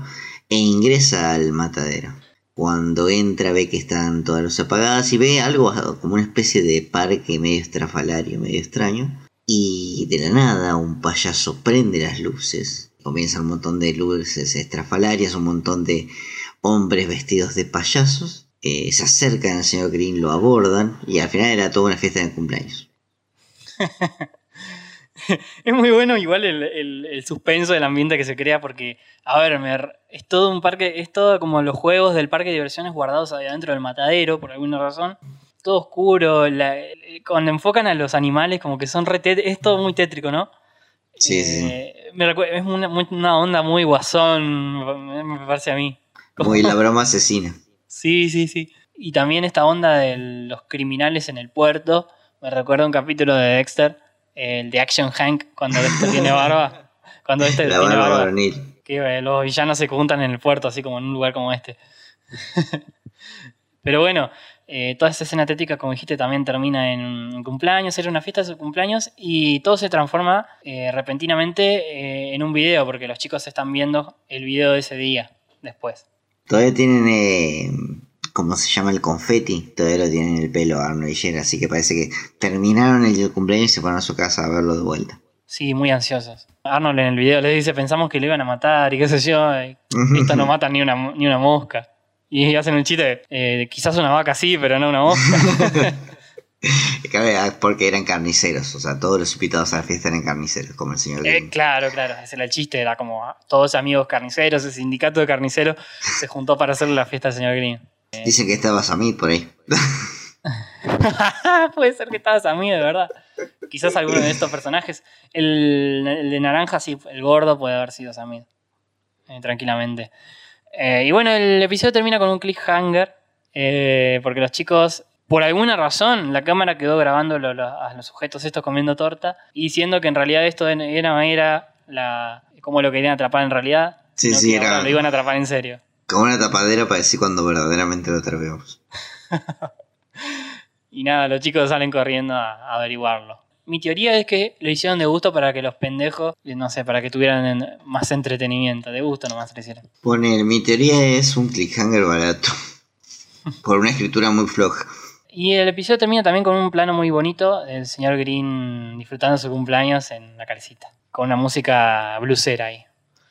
Speaker 4: e ingresa al matadero. Cuando entra ve que están todas luces apagadas y ve algo como una especie de parque medio estrafalario, medio extraño. Y de la nada un payaso prende las luces. Comienza un montón de luces estrafalarias, un montón de hombres vestidos de payasos. eh, se acercan al señor Green, lo abordan y al final era toda una fiesta de cumpleaños.
Speaker 5: Es muy bueno igual el, el- el suspenso del ambiente que se crea porque, a ver, es todo un parque, es todo como los juegos del parque de diversiones guardados adentro del matadero, por alguna razón. Todo oscuro, la- cuando enfocan a los animales como que son re es todo muy tétrico, ¿no?
Speaker 4: Sí, sí, sí.
Speaker 5: Me es una, una onda muy guasón, me- parece a mí.
Speaker 4: Muy la broma asesina.
Speaker 5: Sí, sí, sí. Y también esta onda de los criminales en el puerto. Me recuerda un capítulo de Dexter, el de Action Hank, cuando Dexter tiene barba. Cuando Dexter
Speaker 4: La
Speaker 5: tiene
Speaker 4: barba
Speaker 5: barba. Que eh, los villanos se juntan en el puerto, así como en un lugar como este. Pero bueno, Eh, toda esa escena tétrica, como dijiste, también termina en un cumpleaños, era una fiesta de su cumpleaños y todo se transforma eh, repentinamente eh, en un video, porque los chicos están viendo el video de ese día después.
Speaker 4: Todavía tienen, ¿cómo se llama? El confeti. Todavía lo tienen en el pelo Arnold y Cher, así que parece que terminaron el cumpleaños y se fueron a su casa a verlo de vuelta.
Speaker 5: Sí, muy ansiosos. Arnold en el video les dice, pensamos que lo iban a matar y qué sé yo, y esto no mata ni una, ni una mosca. Y hacen un chiste, eh, quizás una vaca sí, pero no una mosca.
Speaker 4: Ah, Porque eran carniceros, o sea, todos los invitados a la fiesta eran carniceros, como el señor
Speaker 5: Eh,
Speaker 4: Green.
Speaker 5: claro, claro, ese era el chiste, era como ah, todos amigos carniceros, el sindicato de carniceros se juntó para hacerle la fiesta al señor Green.
Speaker 4: Dicen que estaba Samit por ahí.
Speaker 5: Puede ser que estabas a mí, de verdad. Quizás alguno de estos personajes. El, el de naranja, sí, el gordo puede haber sido Samid. Eh, tranquilamente. Eh, y bueno, el episodio termina con un cliffhanger. eh, porque los chicos, por alguna razón, la cámara quedó grabando lo- lo- a los sujetos estos comiendo torta. Y diciendo que en realidad esto era, era la, como lo querían atrapar en realidad.
Speaker 4: Sí, sí, era-
Speaker 5: Lo iban a atrapar en serio.
Speaker 4: Como una tapadera para decir cuando verdaderamente lo atrapemos.
Speaker 5: Y nada, los chicos salen corriendo a, a averiguarlo. Mi teoría es que lo hicieron de gusto para que los pendejos, no sé, para que tuvieran más entretenimiento. De gusto nomás lo hicieron.
Speaker 4: Pone, mi teoría es un cliffhanger barato. Por una escritura muy floja.
Speaker 5: Y el episodio termina también con un plano muy bonito del señor Green disfrutando su cumpleaños en la carecita. Con una música blusera ahí.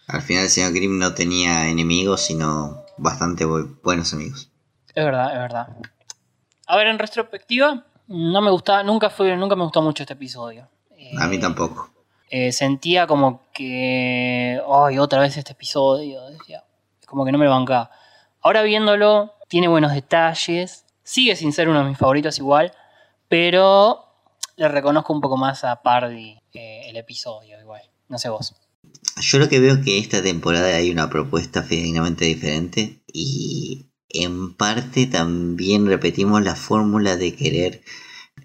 Speaker 4: Al final el señor Grimm no tenía enemigos, sino bastante bu- buenos amigos.
Speaker 5: Es verdad, es verdad. A ver, en retrospectiva, no me gustaba, nunca fue, nunca me gustó mucho este episodio.
Speaker 4: A mí tampoco.
Speaker 5: eh, sentía como que. ¡Ay, otra vez este episodio! Decía, como que no me lo bancaba. Ahora viéndolo, tiene buenos detalles. Sigue sin ser uno de mis favoritos igual. Pero le reconozco un poco más a Pardy eh, el episodio igual. No sé vos.
Speaker 4: Yo lo que veo es que esta temporada hay una propuesta fidedignamente diferente y en parte también repetimos la fórmula de querer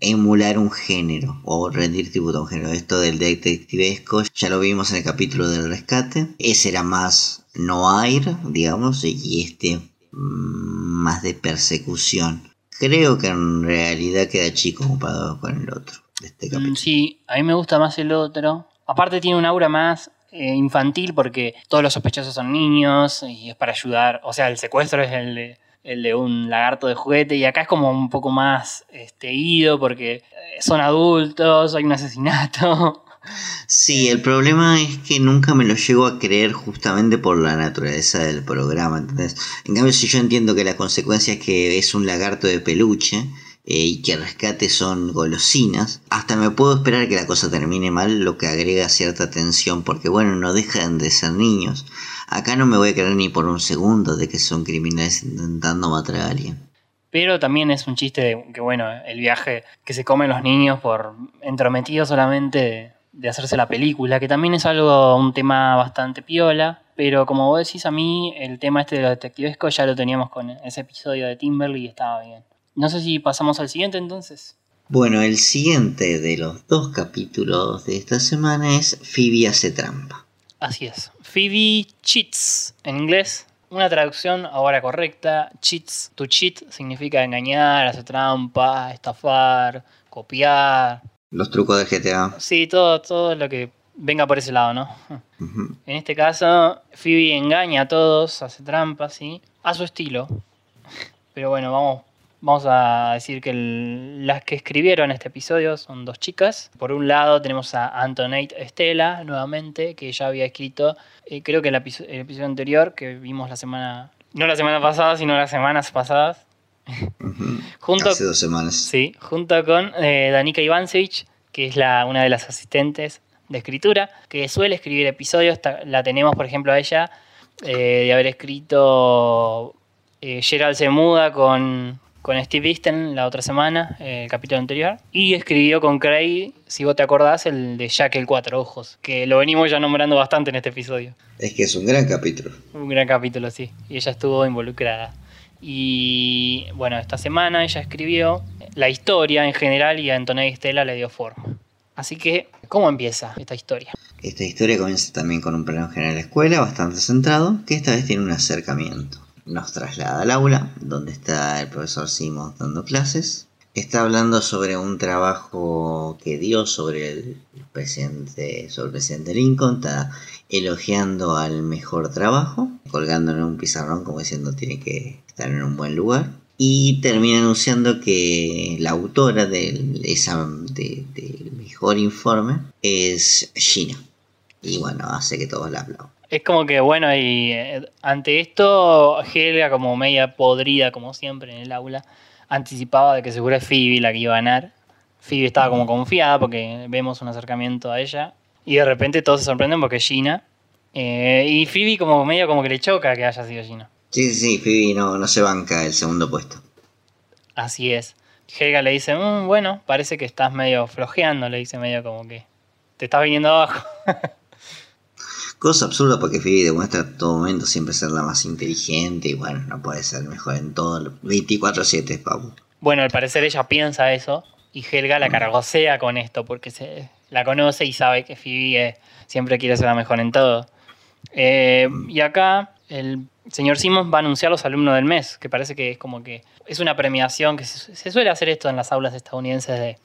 Speaker 4: emular un género o rendir tributo a un género. Esto del detectivesco ya lo vimos en el capítulo del rescate. Ese era más noir, digamos, y este mm, más de persecución. Creo que en realidad queda chico comparado con el otro de este
Speaker 5: Mm,
Speaker 4: capítulo.
Speaker 5: Sí, a mí me gusta más el otro. Aparte tiene un aura más eh, infantil porque todos los sospechosos son niños y es para ayudar. O sea, el secuestro es el de, el de un lagarto de juguete y acá es como un poco más este, ido porque eh, son adultos, hay un asesinato.
Speaker 4: Sí, el problema es que nunca me lo llego a creer justamente por la naturaleza del programa. En cambio, si yo entiendo que la consecuencia es que es un lagarto de peluche y que rescate son golosinas, hasta me puedo esperar que la cosa termine mal, lo que agrega cierta tensión, porque bueno, no dejan de ser niños. Acá no me voy a creer ni por un segundo de que son criminales intentando matar a alguien.
Speaker 5: Pero también es un chiste de que, bueno, el viaje que se comen los niños por entrometido solamente de, hacerse la película, que también es algo, un tema bastante piola. Pero como vos decís, a mí el tema este de lo detectivesco ya lo teníamos con ese episodio de Timberly y estaba bien. No sé si pasamos al siguiente entonces.
Speaker 4: Bueno, el siguiente de los dos capítulos de esta semana es Phoebe hace trampa.
Speaker 5: Así es. Phoebe cheats en inglés. Una traducción ahora correcta. Cheats. To cheat significa engañar, hacer trampa, estafar, copiar.
Speaker 4: Los trucos del GTA.
Speaker 5: Sí, todo, todo lo que venga por ese lado, ¿no? En este caso, Phoebe engaña a todos, hace trampas, ¿sí? A su estilo. Pero bueno, vamos, vamos a decir que el- las que escribieron este episodio son dos chicas. Por un lado tenemos a Antonate Estela, nuevamente, que ya había escrito, eh, creo que el, el episodio anterior, que vimos la semana... No la semana pasada, sino las semanas pasadas. Junto,
Speaker 4: Hace dos semanas.
Speaker 5: Sí, junto con eh, Danica Ivancevich, que es la, una de las asistentes de escritura, que suele escribir episodios. La tenemos, por ejemplo, a ella eh, de haber escrito eh, Gerald se muda con, con Steve Easton la otra semana, el capítulo anterior. Y escribió con Craig, si vos te acordás, el de Jack el Cuatro Ojos, que lo venimos ya nombrando bastante en este episodio.
Speaker 4: Es que es un gran capítulo.
Speaker 5: Un gran capítulo, sí. Y ella estuvo involucrada. Y bueno, esta semana ella escribió la historia en general y a Antonella Estela le dio forma. Así que, ¿cómo empieza esta historia?
Speaker 4: Esta historia comienza también con un plano general de la escuela bastante centrado, que esta vez tiene un acercamiento. Nos traslada al aula, donde está el profesor Simons dando clases. Está hablando sobre un trabajo que dio sobre el presidente, sobre el presidente Lincoln. Está elogiando al mejor trabajo, colgándolo en un pizarrón como diciendo tiene que estar en un buen lugar. Y termina anunciando que la autora del, mejor informe es Gina. Y bueno, hace que todos la aplaudan.
Speaker 5: Es como que, bueno, y eh, ante esto, Helga, como media podrida, como siempre en el aula, anticipaba de que seguro es Phoebe la que iba a ganar. Phoebe estaba como confiada porque vemos un acercamiento a ella. Y de repente todos se sorprenden porque es Gina. Eh, y Phoebe como medio como que le choca que haya sido Gina.
Speaker 4: Sí, sí, sí, Phoebe no, no se banca el segundo puesto.
Speaker 5: Así es. Helga le dice, "Mm, bueno, parece que estás medio flojeando, le dice medio como que te estás viniendo abajo.
Speaker 4: Cosa absurda porque Phoebe demuestra a todo momento siempre ser la más inteligente y bueno, no puede ser mejor en todo. 24-7, Papu.
Speaker 5: Bueno, al parecer ella piensa eso y Helga la cargosea con esto porque se la conoce y sabe que Phoebe eh, siempre quiere ser la mejor en todo. Eh, y acá el señor Simmons va a anunciar los alumnos del mes, que parece que es como que es una premiación que se, se suele hacer esto en las aulas estadounidenses de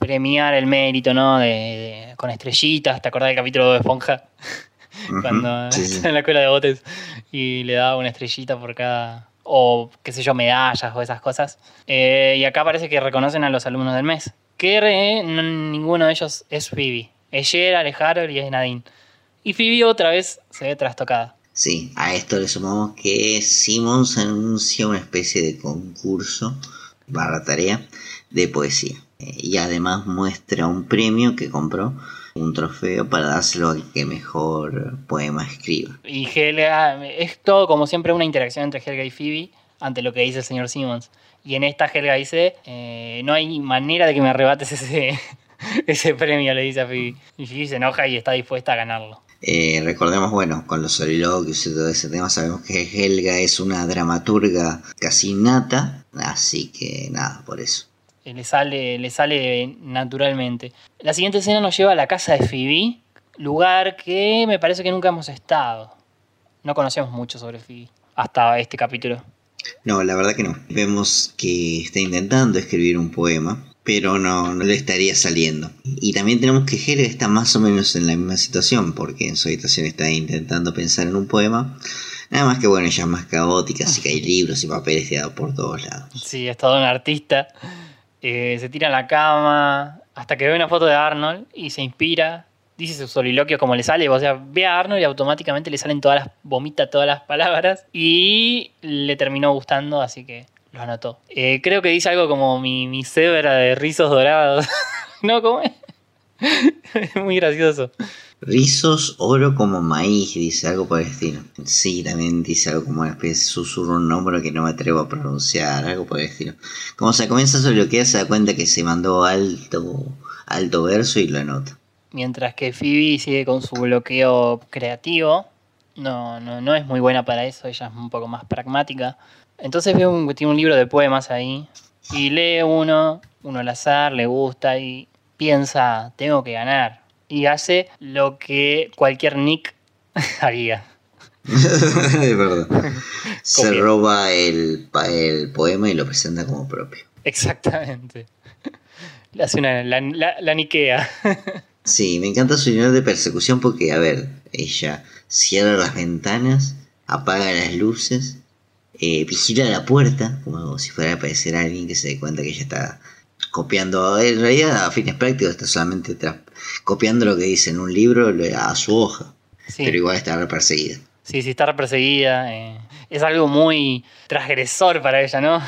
Speaker 5: premiar el mérito, ¿no? De, de- con estrellitas, ¿te acordás del capítulo de Esponja? Cuando
Speaker 4: sí, sí.
Speaker 5: está en la escuela de botes y le daba una estrellita por cada, o qué sé yo, medallas o esas cosas. Eh, y acá parece que reconocen a los alumnos del mes. Que eh, no- ninguno de ellos es Phoebe. Es Gerald, es Harold y es Nadine. Y Phoebe otra vez se ve trastocada.
Speaker 4: Sí, a esto le sumamos que Simmons anuncia una especie de concurso barra tarea de poesía. Eh, Y además muestra un premio que compró, un trofeo para dárselo al que mejor poema escriba.
Speaker 5: Y Helga, es todo como siempre una interacción entre Helga y Phoebe ante lo que dice el señor Simmons. Y en esta Helga dice, eh, no hay manera de que me arrebates ese, ese premio, le dice a Phoebe. Y Phoebe se enoja y está dispuesta a ganarlo.
Speaker 4: Eh, recordemos, bueno, con los soliloquios y todo ese tema, sabemos que Helga es una dramaturga casi nata, así que nada, por eso.
Speaker 5: Le sale, le sale naturalmente. La siguiente escena nos lleva a la casa de Phoebe, lugar que me parece que nunca hemos estado. No conocemos mucho sobre Phoebe hasta este capítulo.
Speaker 4: No, la verdad que no. Vemos que está intentando escribir un poema, pero no, no le estaría saliendo. Y también tenemos que Helga está más o menos en la misma situación, porque en su habitación está intentando pensar en un poema. Nada más que bueno, ella es más caótica, así que hay libros y papeles tirados por todos lados.
Speaker 5: Sí, es todo un artista. Eh, se tira en la cama hasta que ve una foto de Arnold y se inspira. Dice su soliloquio como le sale. O sea, ve a Arnold y automáticamente le salen todas las. vomita todas las palabras. Y le terminó gustando, así que lo anotó. Eh, creo que dice algo como mi, mi cebra de rizos dorados. ¿No? ¿Cómo? Es muy gracioso.
Speaker 4: Rizos, oro como maíz, dice algo por el estilo. Sí, también dice algo como una especie de susurro, un nombre que no me atrevo a pronunciar, algo por el estilo. Como se comienza a que se da cuenta que se mandó alto, alto verso y lo anota.
Speaker 5: Mientras que Phoebe sigue con su bloqueo creativo. No, no, no es muy buena para eso, ella es un poco más pragmática. Entonces ve un, tiene un libro de poemas ahí y lee uno, uno al azar, le gusta y piensa, tengo que ganar. Y hace lo que cualquier Nick haría.
Speaker 4: de verdad. Se roba el, el poema y lo presenta como propio.
Speaker 5: Exactamente. Le hace una, la, la, la niquea.
Speaker 4: Sí, me encanta su nivel de persecución porque, a ver, ella cierra las ventanas, apaga las luces, eh, vigila la puerta, como si fuera a aparecer alguien que se dé cuenta que ella está copiando. En realidad, a fines prácticos, está solamente copiando lo que dice en un libro a su hoja,
Speaker 5: Sí.
Speaker 4: pero igual está perseguida.
Speaker 5: Sí, sí, está perseguida. eh, es algo muy transgresor para ella, ¿no?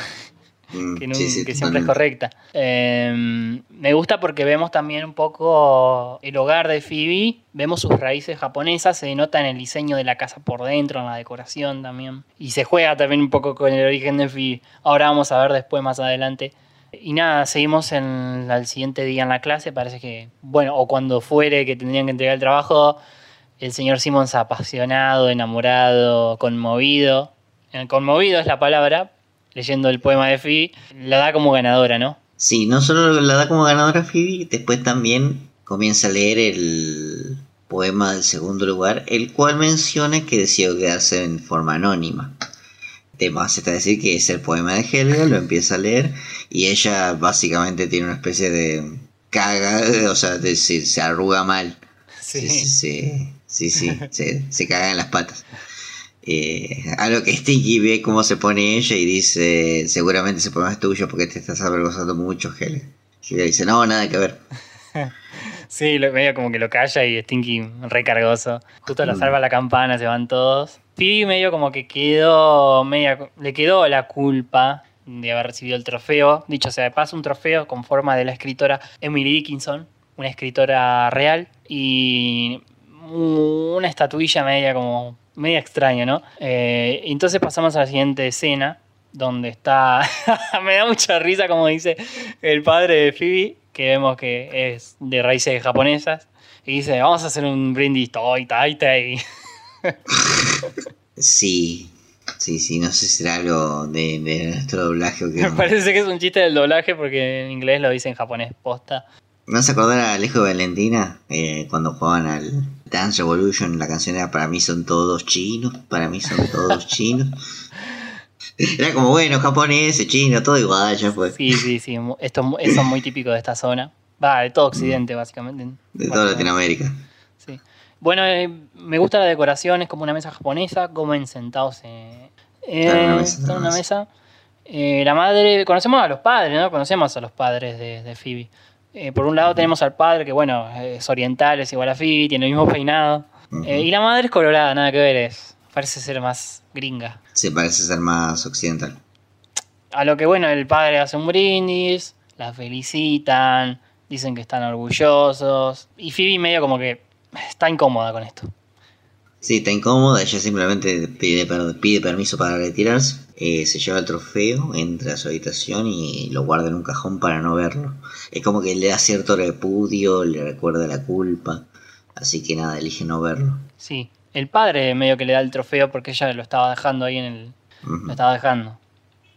Speaker 4: Mm,
Speaker 5: que, no-
Speaker 4: sí, sí,
Speaker 5: que siempre es correcta. Eh, me gusta porque vemos también un poco el hogar de Phoebe, vemos sus raíces japonesas, se denota en el diseño de la casa por dentro, en la decoración también. Y se juega también un poco con el origen de Phoebe. Ahora vamos a ver después más adelante. Y nada, seguimos en, al siguiente día en la clase, parece que, bueno, o cuando fuere que tendrían que entregar el trabajo, el señor Simmons apasionado, enamorado, conmovido. Eh, Conmovido es la palabra, leyendo el poema de Phoebe, la da como ganadora, ¿no?
Speaker 4: Sí, no solo la da como ganadora Phoebe, después también comienza a leer el poema del segundo lugar, el cual menciona que decidió quedarse en forma anónima. Temas está decir que es el poema de Helga, lo empieza a leer y ella básicamente tiene una especie de caga, o sea, de- se, se arruga mal.
Speaker 5: Sí.
Speaker 4: Sí, sí, sí, se, se caga en las patas. Eh, a lo que Stinky ve cómo se pone ella y dice, seguramente ese poema es tuyo porque te estás avergonzando mucho, Helga. Y ella dice, no, nada que ver.
Speaker 5: Sí, lo- medio como que lo calla y Stinky recargoso. Justo la salva la campana, se van todos. Phoebe medio como que quedó, media, le quedó la culpa de haber recibido el trofeo. Dicho sea de paso, un trofeo con forma de la escritora Emily Dickinson, una escritora real, y una estatuilla media como media extraña, ¿no? Eh, entonces pasamos a la siguiente escena, donde está... Me da mucha risa como dice el padre de Phoebe, que vemos que es de raíces japonesas, y dice, vamos a hacer un brindis toi tai tai.
Speaker 4: Sí, sí, sí, no sé si será algo de, de nuestro doblaje o qué.
Speaker 5: Me parece que es un chiste del doblaje porque en inglés lo dice en japonés posta.
Speaker 4: ¿No se acordar a Alejo de Valentina? Eh, cuando jugaban al Dance Revolution, la canción era Para mí son todos chinos, para mí son todos chinos. Era como, bueno, japonés, chino, todo igual, ya fue.
Speaker 5: Sí, sí, sí. Esto eso es muy típico de esta zona. Va, de todo Occidente, básicamente.
Speaker 4: De toda. Latinoamérica.
Speaker 5: Sí. Bueno, eh, me gusta la decoración, es como una mesa japonesa, comen sentados eh,
Speaker 4: Claro, una mesa,
Speaker 5: está en
Speaker 4: una
Speaker 5: mesa. Eh, la madre, conocemos a los padres, ¿no? Conocemos a los padres de, de Phoebe. Eh, por un lado tenemos al padre que, bueno, es oriental, es igual a Phoebe, tiene el mismo peinado. Y la madre es colorada, nada que ver, es, parece ser más gringa.
Speaker 4: Se parece ser más occidental.
Speaker 5: A lo que, bueno, el padre hace un brindis, la felicitan, dicen que están orgullosos. Y Phoebe medio como que está incómoda con esto.
Speaker 4: Sí, está incómoda, ella simplemente pide, per- pide permiso para retirarse. Eh, se lleva el trofeo, entra a su habitación y lo guarda en un cajón para no verlo. Es como que le da cierto repudio, le recuerda la culpa. Así que nada, elige no verlo.
Speaker 5: Sí, el padre medio que le da el trofeo porque ella lo estaba dejando ahí en el... Lo estaba dejando.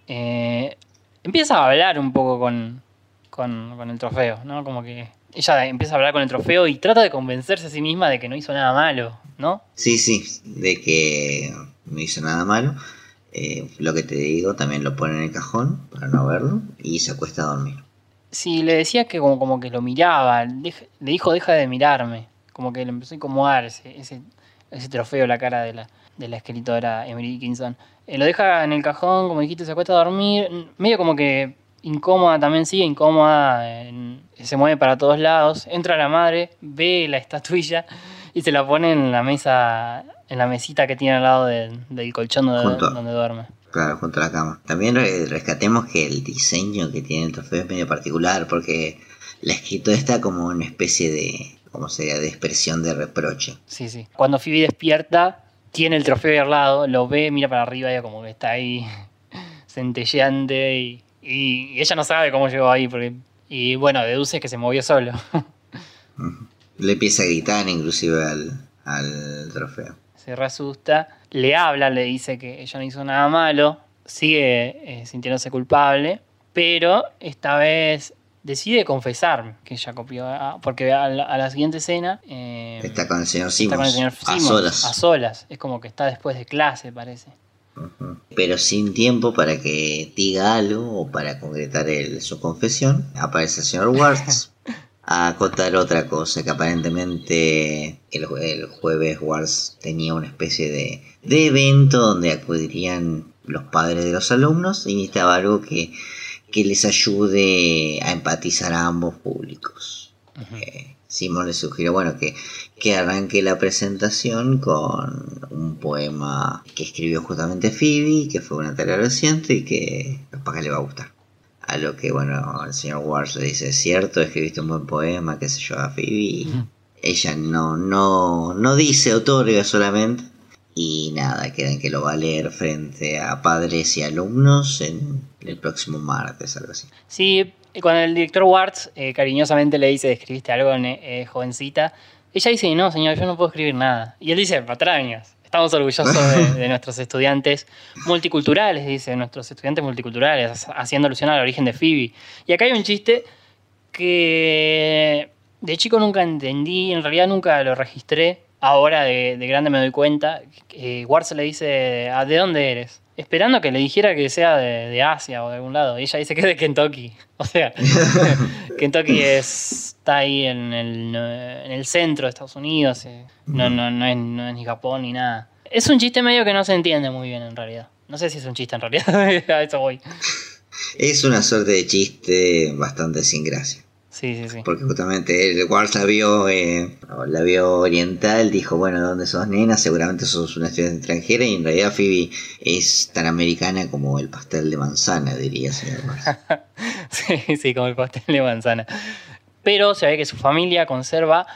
Speaker 5: Eh, empieza a hablar un poco con, con, con el trofeo, ¿no? Como que ella empieza a hablar con el trofeo y trata de convencerse a sí misma de que no hizo nada malo, ¿no?
Speaker 4: Sí, sí, de que no hizo nada malo. Eh, lo que te digo, también lo pone en el cajón para no verlo y se acuesta a dormir.
Speaker 5: Sí, le decía que como, como que lo miraba, le dijo deja de mirarme, como que le empezó a incomodar ese, ese, ese trofeo la cara de la, de la escritora Emily Dickinson. Eh, lo deja en el cajón, como dijiste, se acuesta a dormir, medio como que incómoda también, sigue incómoda, en- se mueve para todos lados, entra la madre, ve la estatuilla y se la pone en la mesa, en la mesita que tiene al lado del- del colchón donde,
Speaker 4: Junto.
Speaker 5: donde duerme.
Speaker 4: Claro, junto a la cama. También re- rescatemos que el diseño que tiene el trofeo es medio particular porque la escritura está como una especie de, ¿cómo sería?, de expresión de reproche.
Speaker 5: Sí, sí. Cuando Phoebe despierta, tiene el trofeo ahí al lado, lo ve, mira para arriba y como que está ahí centelleante y, y- y ella no sabe cómo llegó ahí porque y bueno, deduce que se movió solo.
Speaker 4: Le empieza a gritar inclusive al, al trofeo.
Speaker 5: se reasusta, le habla, le dice que ella no hizo nada malo, sigue eh, sintiéndose culpable, pero esta vez decide confesar que ella copió, porque a la, a la siguiente escena eh,
Speaker 4: Está con el señor
Speaker 5: está
Speaker 4: Simons,
Speaker 5: con el señor
Speaker 4: a solas.
Speaker 5: a solas, es como que está después de clase, parece.
Speaker 4: Pero sin tiempo para que diga algo o para concretar el- su confesión, aparece el señor Warts a acotar otra cosa, que aparentemente el, jue- el jueves Warts tenía una especie de, de evento donde acudirían los padres de los alumnos y necesitaba algo que, que les ayude a empatizar a ambos públicos. Eh, Simón le sugirió, bueno, que, que arranque la presentación con un poema que escribió justamente Phoebe, que fue una tarea reciente y que capaz que le va a gustar. A lo que, bueno, el señor Wars le dice, cierto, escribiste un buen poema, qué sé yo, a Phoebe. Ella no, no, no dice, otorga solamente. Y nada, queda en que lo va a leer frente a padres y alumnos en el próximo martes, algo así.
Speaker 5: Sí, cuando el director Warts eh, cariñosamente le dice, escribiste algo, eh, jovencita, ella dice, no, señor, yo no puedo escribir nada. Y él dice, patrañas, estamos orgullosos de, de nuestros estudiantes multiculturales, dice, nuestros estudiantes multiculturales, haciendo alusión al origen de Phoebe. Y acá hay un chiste que de chico nunca entendí, en realidad nunca lo registré, ahora de, de grande me doy cuenta. que Ward le dice, ¿a de dónde eres? Esperando que le dijera que sea de, de Asia o de algún lado. Y ella dice que es de Kentucky. O sea, Kentucky es- está ahí en el, en el centro de Estados Unidos. eh. No, no, no, es, no es ni Japón ni nada. Es un chiste medio que no se entiende muy bien en realidad. No sé si es un chiste en realidad. A eso voy.
Speaker 4: Es una suerte de chiste bastante sin gracia.
Speaker 5: Sí, sí, sí.
Speaker 4: Porque justamente el Wars la vio, eh, la vio oriental, dijo, bueno, ¿dónde sos nena? Seguramente sos una estudiante extranjera y en realidad Phoebe es tan americana como el pastel de manzana, diría señor.
Speaker 5: Sí, sí, como el pastel de manzana. Pero se ve que su familia conserva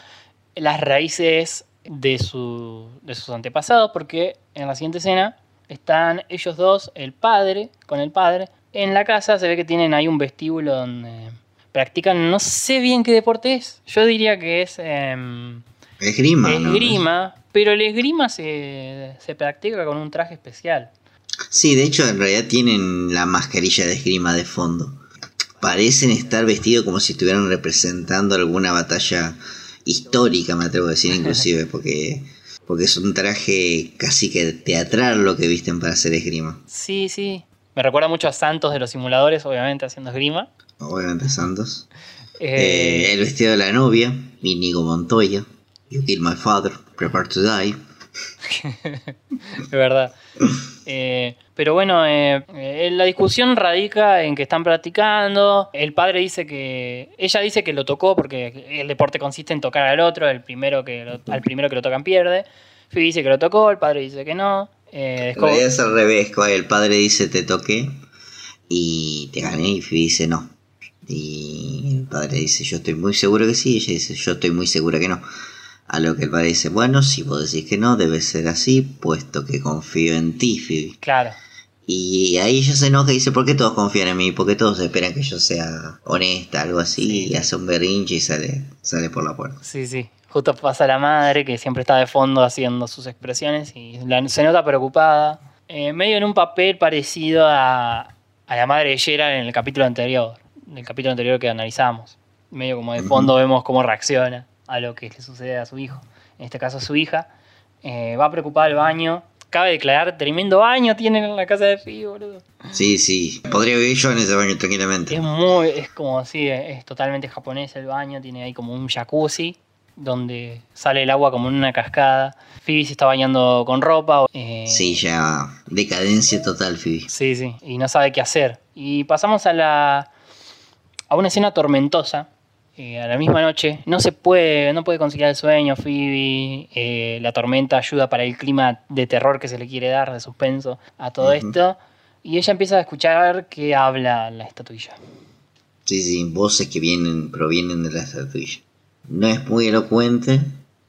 Speaker 5: las raíces de, su, de sus antepasados, porque en la siguiente escena están ellos dos, el padre, con el padre. En la casa se ve que tienen ahí un vestíbulo donde practican, no sé bien qué deporte es. Yo diría que es em,
Speaker 4: Esgrima,
Speaker 5: pero el esgrima se, se practica con un traje especial.
Speaker 4: Sí, de hecho en realidad tienen la mascarilla de esgrima de fondo. Parecen estar vestidos como si estuvieran representando alguna batalla histórica, me atrevo a decir inclusive, porque, porque es un traje casi que teatral lo que visten para hacer esgrima.
Speaker 5: Sí, sí. Me recuerda mucho a Santos de los simuladores, obviamente haciendo esgrima.
Speaker 4: Obviamente Santos.
Speaker 5: Eh,
Speaker 4: Eh, el vestido de la novia, Inigo Montoya. You killed my father, prepare to die.
Speaker 5: de verdad. Eh, pero bueno, eh, eh, la discusión radica en que están practicando. El padre dice que. Ella dice que lo tocó porque el deporte consiste en tocar al otro. El primero que lo- al primero que lo tocan pierde. Phoebe dice que lo tocó, el padre dice que no. Eh, es como-
Speaker 4: es al revés, el padre dice te toqué y te gané y Phoebe dice no. Y el padre dice yo estoy muy seguro que sí y ella dice yo estoy muy segura que no. A lo que el padre dice bueno si vos decís que no debe ser así puesto que confío en ti Phoebe.
Speaker 5: Claro.
Speaker 4: Y ahí ella se enoja y dice ¿por qué todos confían en mí? Porque todos esperan que yo sea honesta, algo así
Speaker 5: Sí.
Speaker 4: y hace un berrinche y sale, sale por la puerta.
Speaker 5: Sí, sí. Justo pasa la madre que siempre está de fondo haciendo sus expresiones y la- se nota preocupada. Eh, medio en un papel parecido a, a la madre de Gerald en el capítulo anterior, del capítulo anterior que analizamos. Medio como de fondo vemos cómo reacciona a lo que le sucede a su hijo, en este caso a su hija. Eh, va preocupada al baño. Cabe declarar, tremendo baño tienen en la casa de Phoebe, boludo.
Speaker 4: Sí, sí, podría vivir yo en ese baño tranquilamente.
Speaker 5: Es muy, es como así, es totalmente japonés el baño, tiene ahí como un jacuzzi donde sale el agua como en una cascada. Phoebe se está bañando con ropa. eh,
Speaker 4: Sí, ya decadencia total Phoebe.
Speaker 5: Sí, sí, y no sabe qué hacer. Y pasamos a la a una escena tormentosa. eh, a la misma noche, no se puede, no puede conciliar el sueño, Phoebe, eh, la tormenta ayuda para el clima de terror que se le quiere dar, de suspenso a todo esto, y ella empieza a escuchar que habla la estatuilla.
Speaker 4: Sí, sí, voces que vienen, provienen de la estatuilla. No es muy elocuente,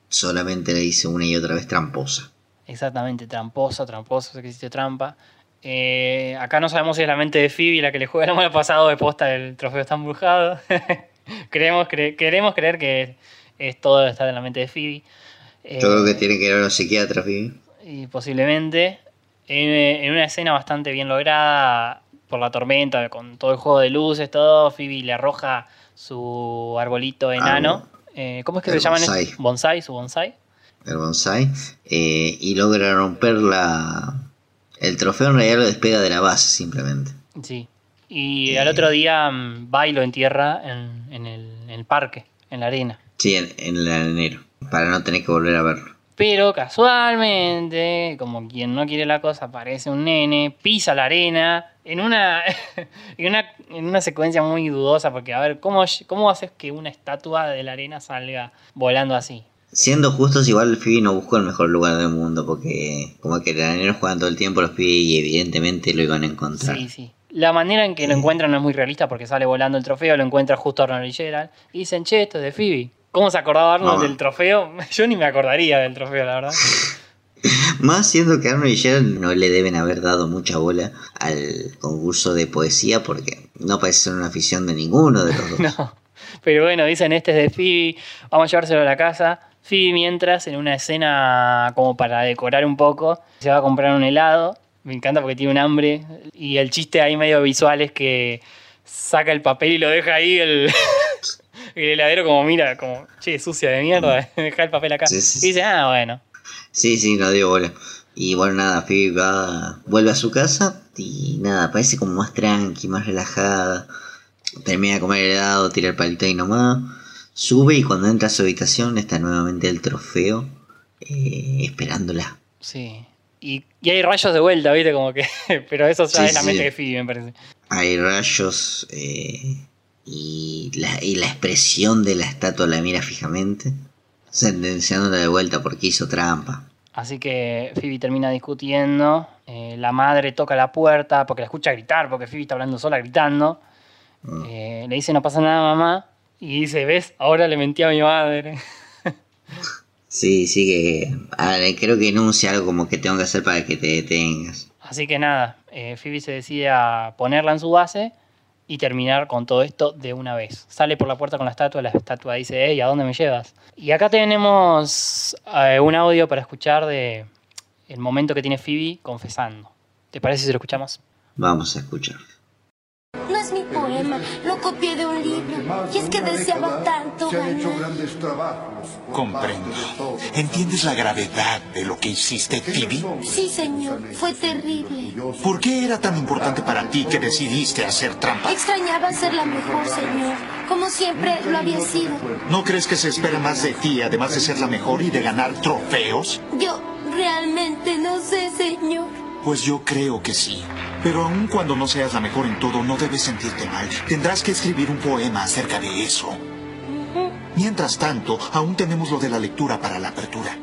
Speaker 4: solamente le dice una y otra vez tramposa.
Speaker 5: Exactamente, tramposa, tramposa, sé que existe trampa. Eh, acá no sabemos si es la mente de Phoebe la que le juega el mal pasado de posta el trofeo está embrujado. Creemos, cre- queremos creer que es todo está en la mente de Phoebe. Eh,
Speaker 4: Yo creo que tiene que ir a los psiquiatras, Phoebe.
Speaker 5: Y posiblemente en, en una escena bastante bien lograda por la tormenta, con todo el juego de luces, todo, Phoebe le arroja su arbolito enano. Eh, ¿Cómo es que
Speaker 4: El
Speaker 5: se llaman?
Speaker 4: bonsai.
Speaker 5: Bonsai, su bonsai.
Speaker 4: el bonsai, eh, y logra romper la... El trofeo en realidad lo despega de la base simplemente.
Speaker 5: Sí. Y al otro día mm, va y lo entierra en, en el, en el parque, en la arena.
Speaker 4: Sí, en, en el enero, para no tener que volver a verlo.
Speaker 5: Pero casualmente, como quien no quiere la cosa, aparece un nene, pisa la arena, en una, en una, en una secuencia muy dudosa, porque a ver, ¿cómo, ¿cómo haces que una estatua de la arena salga volando así?
Speaker 4: Siendo justos, igual Phoebe no buscó el mejor lugar del mundo, porque como que los areneros juegan todo el tiempo los Phoebe y evidentemente lo iban a encontrar.
Speaker 5: Sí, sí. La manera en que lo encuentran no es muy realista porque sale volando el trofeo, lo encuentra justo Arnold y Gerald. Y dicen, che, esto es de Phoebe. ¿Cómo se acordaba Arnold
Speaker 4: No.
Speaker 5: del trofeo? Yo ni me acordaría del trofeo, la verdad.
Speaker 4: Más siendo que Arnold y Gerald no le deben haber dado mucha bola al concurso de poesía porque no parece ser una afición de ninguno de los dos.
Speaker 5: No. Pero bueno, dicen, este es de Phoebe, vamos a llevárselo a la casa. Phoebe, mientras, en una escena como para decorar un poco, se va a comprar un helado. Me encanta porque tiene un hambre. Y el chiste ahí medio visual es que saca el papel y lo deja ahí. El... El heladero como mira, como, che, sucia de mierda, deja el papel acá.
Speaker 4: Sí, sí,
Speaker 5: Y dice, ah, bueno.
Speaker 4: Sí, sí, no dio bola. Y bueno, nada, Phoebe va, vuelve a su casa y nada, parece como más tranqui, más relajada. Termina de comer helado, tira el palito ahí nomás. Sube y cuando entra a su habitación está nuevamente el trofeo eh, esperándola.
Speaker 5: Sí. Y, y hay rayos de vuelta, ¿viste? Como que. Pero eso ya
Speaker 4: Sí,
Speaker 5: es la mente de Phoebe, me parece.
Speaker 4: Hay rayos eh, y, la, y la expresión de la estatua la mira fijamente, sentenciándola de vuelta porque hizo trampa.
Speaker 5: Así que Phoebe termina discutiendo. eh, la madre toca la puerta porque la escucha gritar, porque Phoebe está hablando sola gritando. Eh, le dice, no pasa nada, mamá. Y dice, ¿ves? Ahora le mentí a mi madre.
Speaker 4: Sí, sí que creo que enuncia algo como que tengo que hacer para que te detengas.
Speaker 5: Así que nada, eh, Phoebe se decide a ponerla en su base y terminar con todo esto de una vez. Sale por la puerta con la estatua, la estatua dice, hey, ¿a dónde me llevas? Y acá tenemos eh, un audio para escuchar de el momento que tiene Phoebe confesando. ¿Te parece si lo escuchamos?
Speaker 4: Vamos a escuchar.
Speaker 7: No es mi poema, lo copié de un libro. Y es que deseaba tanto ganar.
Speaker 8: Comprendo. ¿Entiendes la gravedad de lo que hiciste, Phoebe?
Speaker 7: Sí, señor, fue terrible.
Speaker 8: ¿Por qué era tan importante para ti que decidiste hacer trampa?
Speaker 7: Extrañaba ser la mejor, señor. Como siempre lo había sido.
Speaker 8: ¿No crees que se espera más de ti, además de ser la mejor y de ganar trofeos?
Speaker 7: Yo realmente no sé, señor.
Speaker 8: Pues yo creo que sí. Pero aun cuando no seas la mejor en todo, no debes sentirte mal. Tendrás que escribir un poema acerca de eso. Mientras tanto, aún tenemos lo de la lectura para la apertura.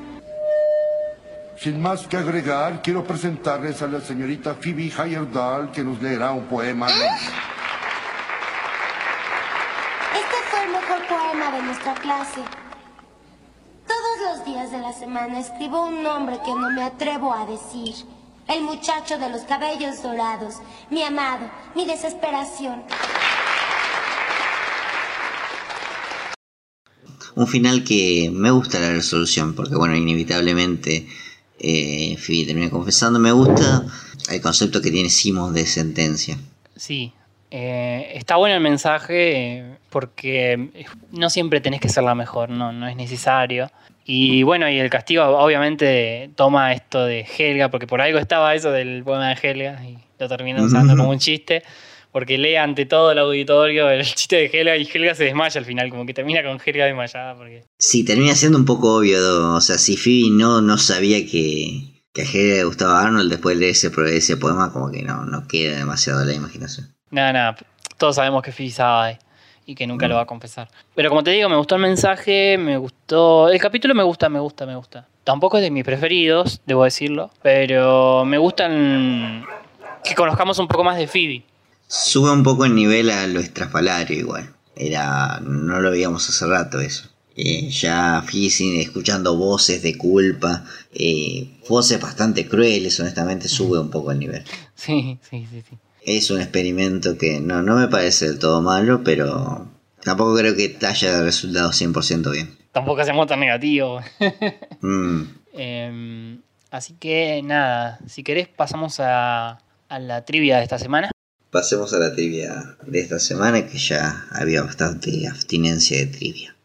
Speaker 9: Sin más que agregar, quiero presentarles a la señorita Phoebe Heyerdahl, que nos leerá un poema.
Speaker 7: Este fue el mejor poema de nuestra clase. Todos los días de la semana escribo un nombre que no me atrevo a decir. El muchacho de los cabellos dorados, mi amado, mi desesperación.
Speaker 4: Un final que me gusta la resolución, porque bueno, inevitablemente eh, Phoebe termina confesando. Me gusta el concepto que tiene Simon de sentencia.
Speaker 5: Sí, eh, está bueno el mensaje eh, porque no siempre tenés que ser la mejor, no, no es necesario. Y bueno, y el castigo obviamente toma esto de Helga, porque por algo estaba eso del poema de Helga y lo termina usando como un chiste, porque lee ante todo el auditorio el chiste de Helga y Helga se desmaya al final, como que termina con Helga desmayada. Porque...
Speaker 4: Sí, termina siendo un poco obvio. O sea, si Phoebe no, no sabía que, que a Helga le gustaba Arnold, después de leer ese, ese poema, como que no, no queda demasiado a la imaginación.
Speaker 5: Nada, nada, todos sabemos que Phoebe sabe y que nunca lo va a confesar. Pero como te digo, me gustó el mensaje, me gustó... El capítulo me gusta, me gusta, me gusta. Tampoco es de mis preferidos, debo decirlo, pero me gustan que conozcamos un poco más de Phoebe.
Speaker 4: Sube un poco el nivel a lo estrafalario igual. Era. no lo veíamos hace rato eso. Eh, ya Phoebe sigue escuchando voces de culpa, eh, voces bastante crueles, honestamente sube un poco el nivel.
Speaker 5: Sí, sí, sí, sí.
Speaker 4: Es un experimento que no, no me parece del todo malo, pero tampoco creo que haya resultado 100% bien.
Speaker 5: Tampoco hacemos tan negativo.
Speaker 4: Mm,
Speaker 5: Em, así que nada, si querés pasamos a, a la trivia de esta semana.
Speaker 4: Pasemos a la trivia de esta semana, que ya había bastante abstinencia de trivia.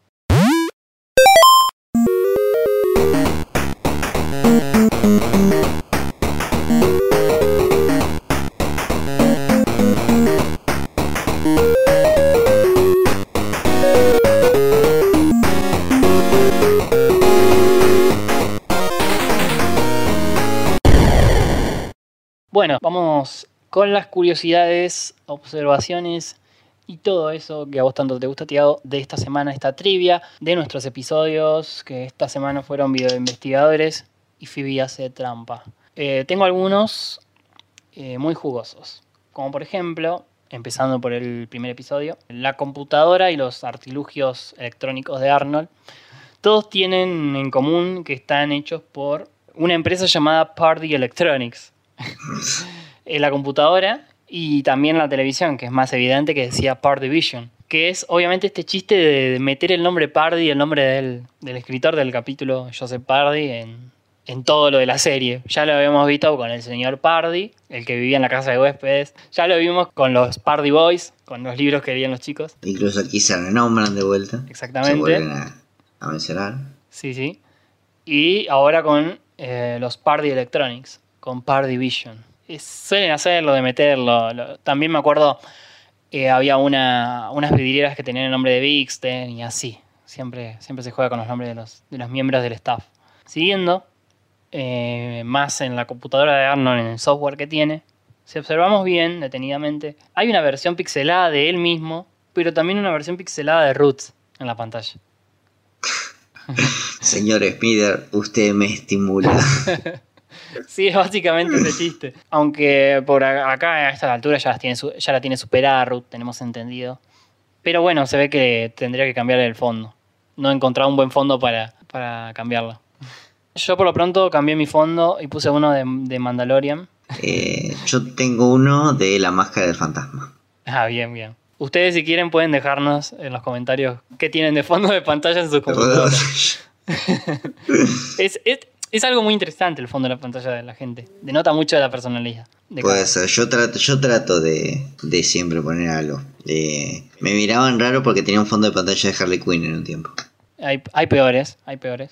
Speaker 5: Bueno, vamos con las curiosidades, observaciones y todo eso que a vos tanto te gusta, Tiago, de esta semana, esta trivia, de nuestros episodios, que esta semana fueron video de investigadores y Phoebe hace trampa. Eh, tengo algunos eh, muy jugosos, como por ejemplo, empezando por el primer episodio, la computadora y los artilugios electrónicos de Arnold, todos tienen en común que están hechos por una empresa llamada Party Electronics. en la computadora y también la televisión, que es más evidente que decía Party Vision. Que es obviamente este chiste de meter el nombre Pardy, el nombre del, del escritor del capítulo Joseph Pardy, en, en todo lo de la serie. Ya lo habíamos visto con el señor Pardy, el que vivía en la casa de huéspedes. Ya lo vimos con los Pardy Boys, con los libros que leían los chicos.
Speaker 4: Incluso aquí se renombran de vuelta.
Speaker 5: Exactamente.
Speaker 4: Se vuelven a, a mencionar.
Speaker 5: Sí, sí. Y ahora con eh, los Party Electronics, con Party Vision. Y suelen hacerlo de meterlo. lo- también me acuerdo, eh, había una, unas vidrieras que tenían el nombre de Bixten y así. Siempre, siempre se juega con los nombres de los, de los miembros del staff. Siguiendo, eh, más en la computadora de Arnold, en el software que tiene, si observamos bien, detenidamente, hay una versión pixelada de él mismo, pero también una versión pixelada de Roots en la pantalla.
Speaker 4: Señor Smither, usted me estimula.
Speaker 5: Sí, es básicamente ese chiste. Aunque por acá a esta altura ya, tiene, la tiene superada Ruth, tenemos entendido. Pero bueno, se ve que tendría que cambiar el fondo. No he encontrado un buen fondo para, para cambiarlo. Yo por lo pronto cambié mi fondo y puse uno de, de Mandalorian.
Speaker 4: Eh, yo tengo uno de la máscara del fantasma.
Speaker 5: Ah, bien, bien. Ustedes si quieren pueden dejarnos en los comentarios qué tienen de fondo de pantalla en sus computadoras. es, es, es algo muy interesante el fondo de la pantalla de la gente. Denota mucho de la personalidad. de cada
Speaker 4: Puede ser, yo trato, yo trato de, de siempre poner algo. Eh, me miraban raro porque tenía un fondo de pantalla de Harley Quinn en un tiempo.
Speaker 5: Hay, hay peores, hay peores.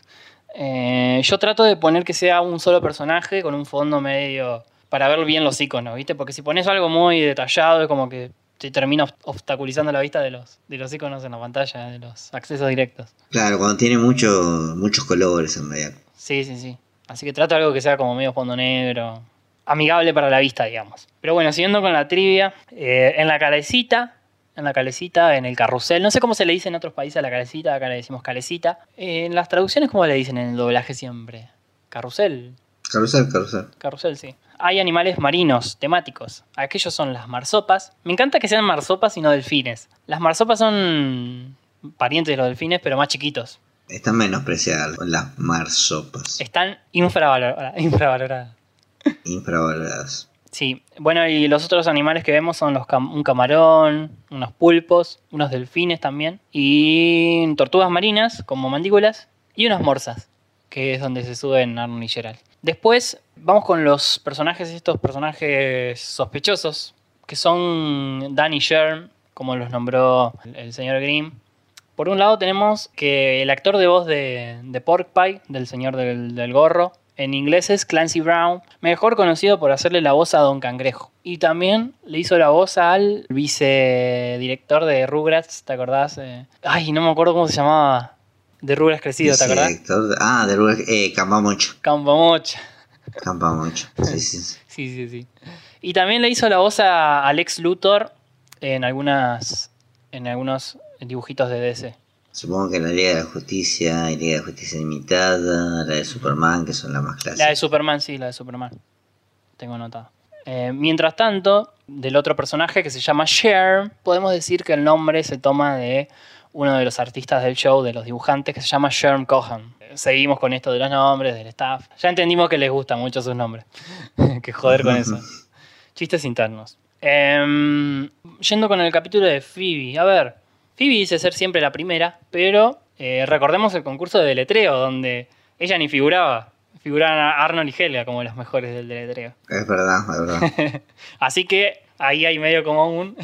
Speaker 5: Eh, yo trato de poner que sea un solo personaje con un fondo medio para ver bien los iconos, ¿viste? Porque si pones algo muy detallado es como que te termina obst- obstaculizando la vista de los, de los iconos en la pantalla, de los accesos directos.
Speaker 4: Claro, cuando tiene mucho, muchos colores en realidad.
Speaker 5: Sí, sí, sí. Así que trato algo que sea como medio fondo negro, amigable para la vista, digamos. Pero bueno, siguiendo con la trivia, eh, en la calecita, en la calecita, en el carrusel, no sé cómo se le dice en otros países a la calecita, acá le decimos calecita. Eh, en las traducciones, ¿cómo le dicen en el doblaje siempre? Carrusel,
Speaker 4: Carrusel, carrusel.
Speaker 5: carrusel, sí. Hay animales marinos, temáticos. Aquellos son las marsopas. Me encanta que sean marsopas y no delfines. Las marsopas son parientes de los delfines, pero más chiquitos.
Speaker 4: Están menospreciadas las marsopas.
Speaker 5: Están infravaloradas. infravaloradas.
Speaker 4: Infravaloradas.
Speaker 5: Sí, bueno, y los otros animales que vemos son los cam- un camarón, unos pulpos, unos delfines también, y tortugas marinas como mandíbulas, y unas morsas, que es donde se suben Arnold y Gerald. Después vamos con los personajes, estos personajes sospechosos, que son Dan y Sherm, como los nombró el señor Grimm. Por un lado tenemos que el actor de voz de, de Pork Pie, del señor del, del gorro, en inglés es Clancy Brown, mejor conocido por hacerle la voz a Don Cangrejo. Y también le hizo la voz al vicedirector de Rugrats, ¿te acordás? Eh, ay, no me acuerdo cómo se llamaba. De Rugrats Crecido, ¿te acordás?
Speaker 4: Ah, de Rubén- eh, Campamocho.
Speaker 5: Campomocha.
Speaker 4: Campamocho. Sí, sí, sí.
Speaker 5: Sí, sí, sí. Y también le hizo la voz a Alex Luthor en algunas en algunos dibujitos de DC.
Speaker 4: Supongo que la Liga de la Justicia y Liga de Justicia Limitada, la de Superman, que son las más
Speaker 5: La de
Speaker 4: clásicas.
Speaker 5: Superman, sí, la de Superman. Tengo anotado. Eh, mientras tanto, del otro personaje que se llama Cher, podemos decir que el nombre se toma de uno de los artistas del show, de los dibujantes, que se llama Sherm Cohan. Eh, Seguimos con esto de los nombres, del staff. Ya entendimos que les gustan mucho sus nombres. que joder con eso. Chistes internos. Em, yendo con el capítulo de Phoebe. A ver, Phoebe dice ser siempre la primera, pero eh, recordemos el concurso de deletreo, donde ella ni figuraba. Figuraban a Arnold y Helga como los mejores del deletreo.
Speaker 4: Es verdad, es verdad.
Speaker 5: Así que ahí hay medio como un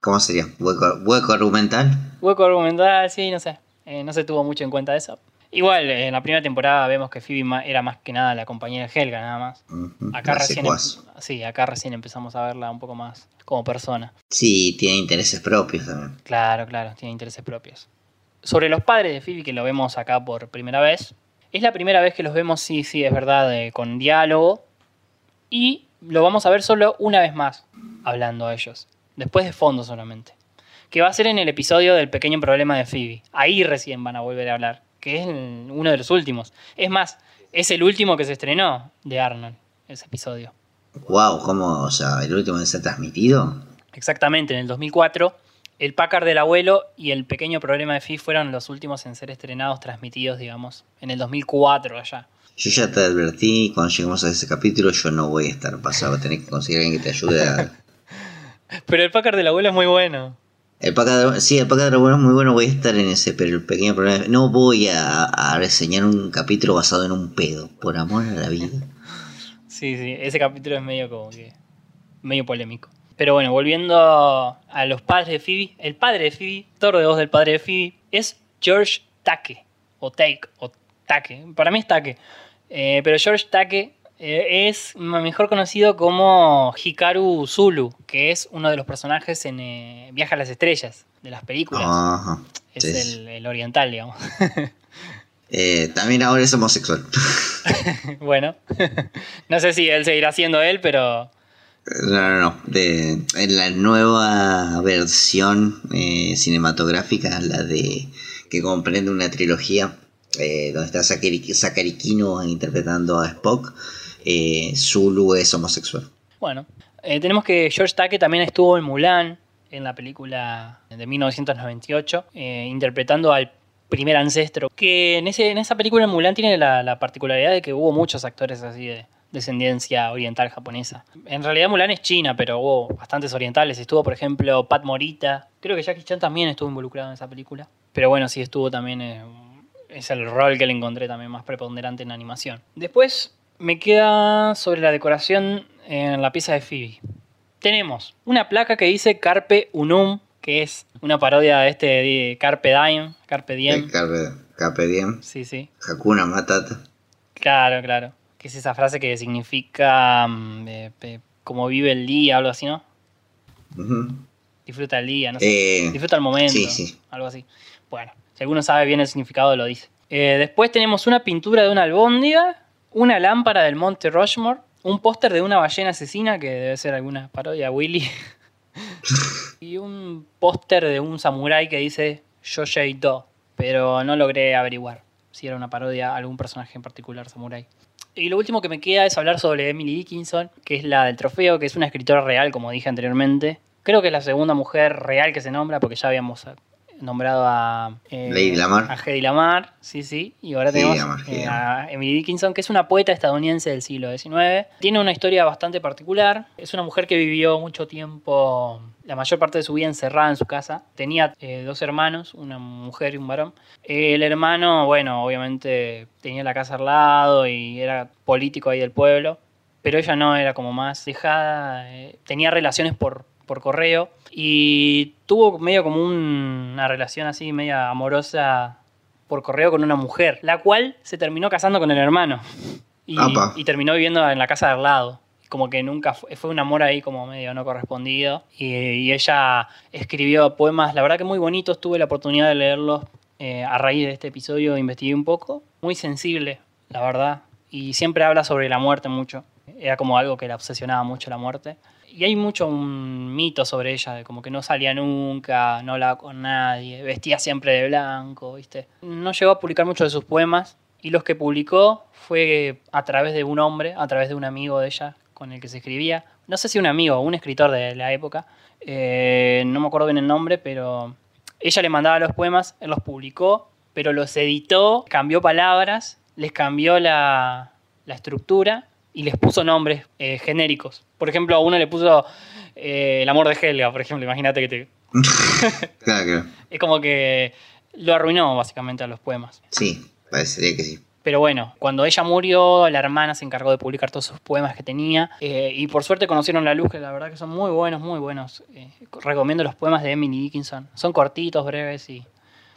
Speaker 4: ¿Cómo sería? ¿Hueco, hueco argumental?
Speaker 5: hueco argumental, sí, no sé. Eh, no se tuvo mucho en cuenta eso. Igual, en la primera temporada vemos que Phoebe era más que nada la compañera de Helga, nada más. Acá recién, em- sí, acá recién empezamos a verla un poco más como persona.
Speaker 4: Sí, tiene intereses propios también.
Speaker 5: Claro, claro, tiene intereses propios. Sobre los padres de Phoebe, que lo vemos acá por primera vez. Es la primera vez que los vemos, sí, sí, es verdad, eh, con diálogo. Y lo vamos a ver solo una vez más, hablando a ellos. Después de fondo solamente. Que va a ser en el episodio del pequeño problema de Phoebe. Ahí recién van a volver a hablar. Que es uno de los últimos. Es más, es el último que se estrenó de Arnold, ese episodio.
Speaker 4: Wow, ¿cómo? O sea, el último en ser transmitido.
Speaker 5: Exactamente, en el 2004, el Packard del abuelo y el pequeño problema de Phi fueron los últimos en ser estrenados, transmitidos, digamos, en el 2004 allá.
Speaker 4: Yo ya te advertí, cuando lleguemos a ese capítulo, yo no voy a estar pasado. Tenés que conseguir a alguien que te ayude a.
Speaker 5: Pero el Packard del abuelo es muy bueno.
Speaker 4: El Paca sí, el Paca de Dragón es muy bueno, voy a estar en ese, pero el pequeño problema es no voy a, reseñar un capítulo basado en un pedo, por amor a la vida.
Speaker 5: Sí, sí, ese capítulo es medio como que. medio polémico. Pero bueno, volviendo a los padres de Phoebe, el padre de Phoebe, Thor de voz del padre de Phoebe, es George Take, o Take, o Take. Para mí es Take. Eh, pero George Take eh, es mejor conocido como Hikaru Zulu, que es uno de los personajes en eh, Viaja a las Estrellas, de las películas.
Speaker 4: Ajá.
Speaker 5: es
Speaker 4: sí,
Speaker 5: el, oriental, digamos.
Speaker 4: Eh, también ahora es homosexual.
Speaker 5: bueno, no sé si él seguirá siendo él, pero
Speaker 4: No, no, no. De, en la nueva versión cinematográfica, la de que comprende una trilogía eh, donde está Zachary, Zachary Quino interpretando a Spock, eh, Zulu es homosexual.
Speaker 5: Bueno, eh, tenemos que George Takei también estuvo en Mulan, en la película de 1998, eh, interpretando al primer ancestro. Que en, ese, en esa película Mulan tiene la, la particularidad de que hubo muchos actores así de descendencia oriental japonesa. En realidad Mulan es china, pero hubo bastantes orientales. Estuvo, por ejemplo, Pat Morita. Creo que Jackie Chan también estuvo involucrado en esa película. Pero bueno, sí estuvo también... eh, es el rol que le encontré también más preponderante en animación. Después me queda sobre la decoración en la pieza de Phoebe. Tenemos una placa que dice Carpe Unum, que es una parodia de este de Carpe Diem, Carpe Diem.
Speaker 4: Carpe, Carpe Diem,
Speaker 5: Sí, sí.
Speaker 4: Hakuna Matata.
Speaker 5: Claro, claro. Que es esa frase que significa mm, eh, eh, como vive el día, algo así, ¿no?
Speaker 4: Ujú.
Speaker 5: Disfruta el día, no sé.
Speaker 4: Eh,
Speaker 5: Disfruta el momento.
Speaker 4: sí, sí.
Speaker 5: Algo así. Bueno, si alguno sabe bien el significado, lo dice. Eh, después tenemos una pintura de una albóndiga, una lámpara del Monte Rushmore, un póster de una ballena asesina, que debe ser alguna parodia Willy, y un póster de un samurái que dice Yoshei Do, pero no logré averiguar si era una parodia a algún personaje en particular samurái. Y lo último que me queda es hablar sobre Emily Dickinson, que es la del trofeo, que es una escritora real, como dije anteriormente. Creo que es la segunda mujer real que se nombra, porque ya habíamos nombrado a, eh,
Speaker 4: Lady Lamar.
Speaker 5: a Hedy Lamar, sí, sí, y ahora
Speaker 4: Hedy
Speaker 5: tenemos
Speaker 4: Lamar,
Speaker 5: eh, a Emily Dickinson, que es una poeta estadounidense del siglo XIX. Tiene una historia bastante particular. Es una mujer que vivió mucho tiempo, la mayor parte de su vida encerrada en su casa. Tenía eh, dos hermanos, una mujer y un varón. El hermano, bueno, obviamente tenía la casa al lado y era político ahí del pueblo, pero ella no, era como más dejada, eh, tenía relaciones por, por correo y tuvo medio como un- una relación así, media amorosa por correo con una mujer, la cual se terminó casando con el hermano y, terminó viviendo en la casa de al lado. Como que nunca fue, fue un amor ahí como medio no correspondido. Y, y ella escribió poemas, la verdad que muy bonitos, tuve la oportunidad de leerlos eh, a raíz de este episodio, investigué un poco. Muy sensible, la verdad. Y siempre habla sobre la muerte mucho. Era como algo que la obsesionaba mucho la muerte. Y hay mucho un mito sobre ella, de como que no salía nunca, no hablaba con nadie, vestía siempre de blanco, ¿viste? No llegó a publicar muchos de sus poemas y los que publicó fue a través de un hombre, a través de un amigo de ella con el que se escribía. No sé si un amigo un escritor de la época, eh, no me acuerdo bien el nombre, pero ella le mandaba los poemas, él los publicó, pero los editó, cambió palabras, les cambió la, la estructura y les puso nombres eh, genéricos. Por ejemplo, a uno le puso eh, El amor de Helga, por ejemplo, imagínate que te...
Speaker 4: Claro.
Speaker 5: Es como que lo arruinó básicamente a los poemas.
Speaker 4: Sí, parecería que sí.
Speaker 5: Pero bueno, cuando ella murió, la hermana se encargó de publicar todos sus poemas que tenía. eh, y por suerte conocieron la luz, que la verdad que son muy buenos, muy buenos. Recomiendo los poemas de Emily Dickinson. Son cortitos, breves y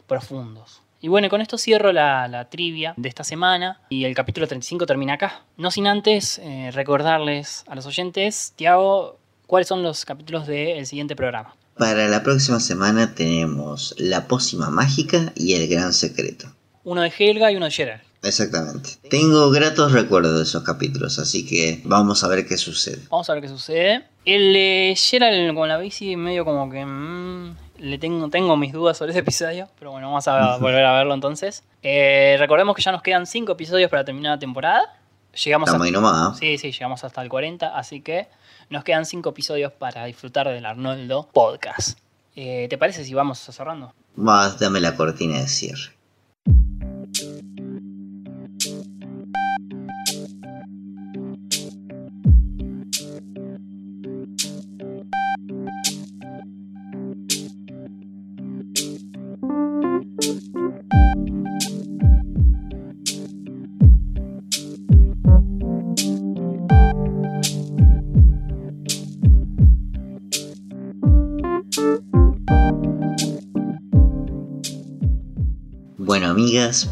Speaker 5: profundos. Y bueno, con esto cierro la, la trivia de esta semana. Y el capítulo 35 termina acá. No sin antes eh, recordarles a los oyentes, Tiago, cuáles son los capítulos del siguiente programa.
Speaker 4: Para la próxima semana tenemos La pócima mágica y El gran secreto.
Speaker 5: Uno de Helga y uno de Gerard.
Speaker 4: Exactamente. Tengo gratos recuerdos de esos capítulos, así que vamos a ver qué sucede.
Speaker 5: Vamos a ver qué sucede. El de Gerald con la bici medio como que... mm, le tengo, tengo mis dudas sobre ese episodio, pero bueno, vamos a volver a verlo entonces. Eh, recordemos que ya nos quedan 5 episodios para terminar la temporada. Llegamos
Speaker 4: Estamos
Speaker 5: a-
Speaker 4: ahí nomás.
Speaker 5: Sí, sí, llegamos hasta el 40, así que nos quedan 5 episodios para disfrutar del Arnoldo Podcast. Eh, ¿Te parece si vamos cerrando?
Speaker 4: Vas, dame la cortina de cierre.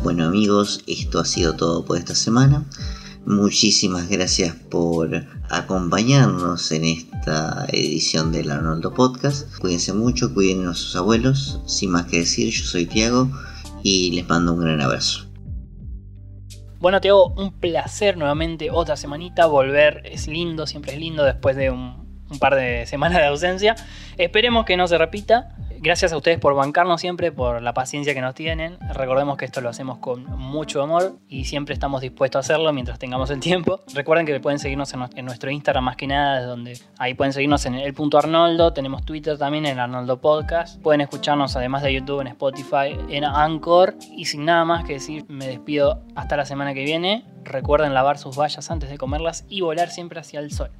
Speaker 4: Bueno amigos, esto ha sido todo por esta semana. Muchísimas gracias por acompañarnos en esta edición del Arnoldo Podcast. Cuídense mucho, cuiden a sus abuelos. Sin más que decir, yo soy Tiago y les mando un gran abrazo.
Speaker 5: Bueno, Tiago, un placer nuevamente otra semanita. Volver es lindo, siempre es lindo después de un par de semanas de ausencia. Esperemos que no se repita gracias a ustedes por bancarnos siempre, por la paciencia que nos tienen. Recordemos que esto lo hacemos con mucho amor y siempre estamos dispuestos a hacerlo mientras tengamos el tiempo. Recuerden que pueden seguirnos en nuestro Instagram más que nada, donde ahí pueden seguirnos en el punto Arnoldo. Tenemos Twitter también en Arnoldo Podcast. Pueden escucharnos además de YouTube en Spotify, en Anchor. Y sin nada más que decir, me despido hasta la semana que viene. Recuerden lavar sus vallas antes de comerlas y volar siempre hacia el sol.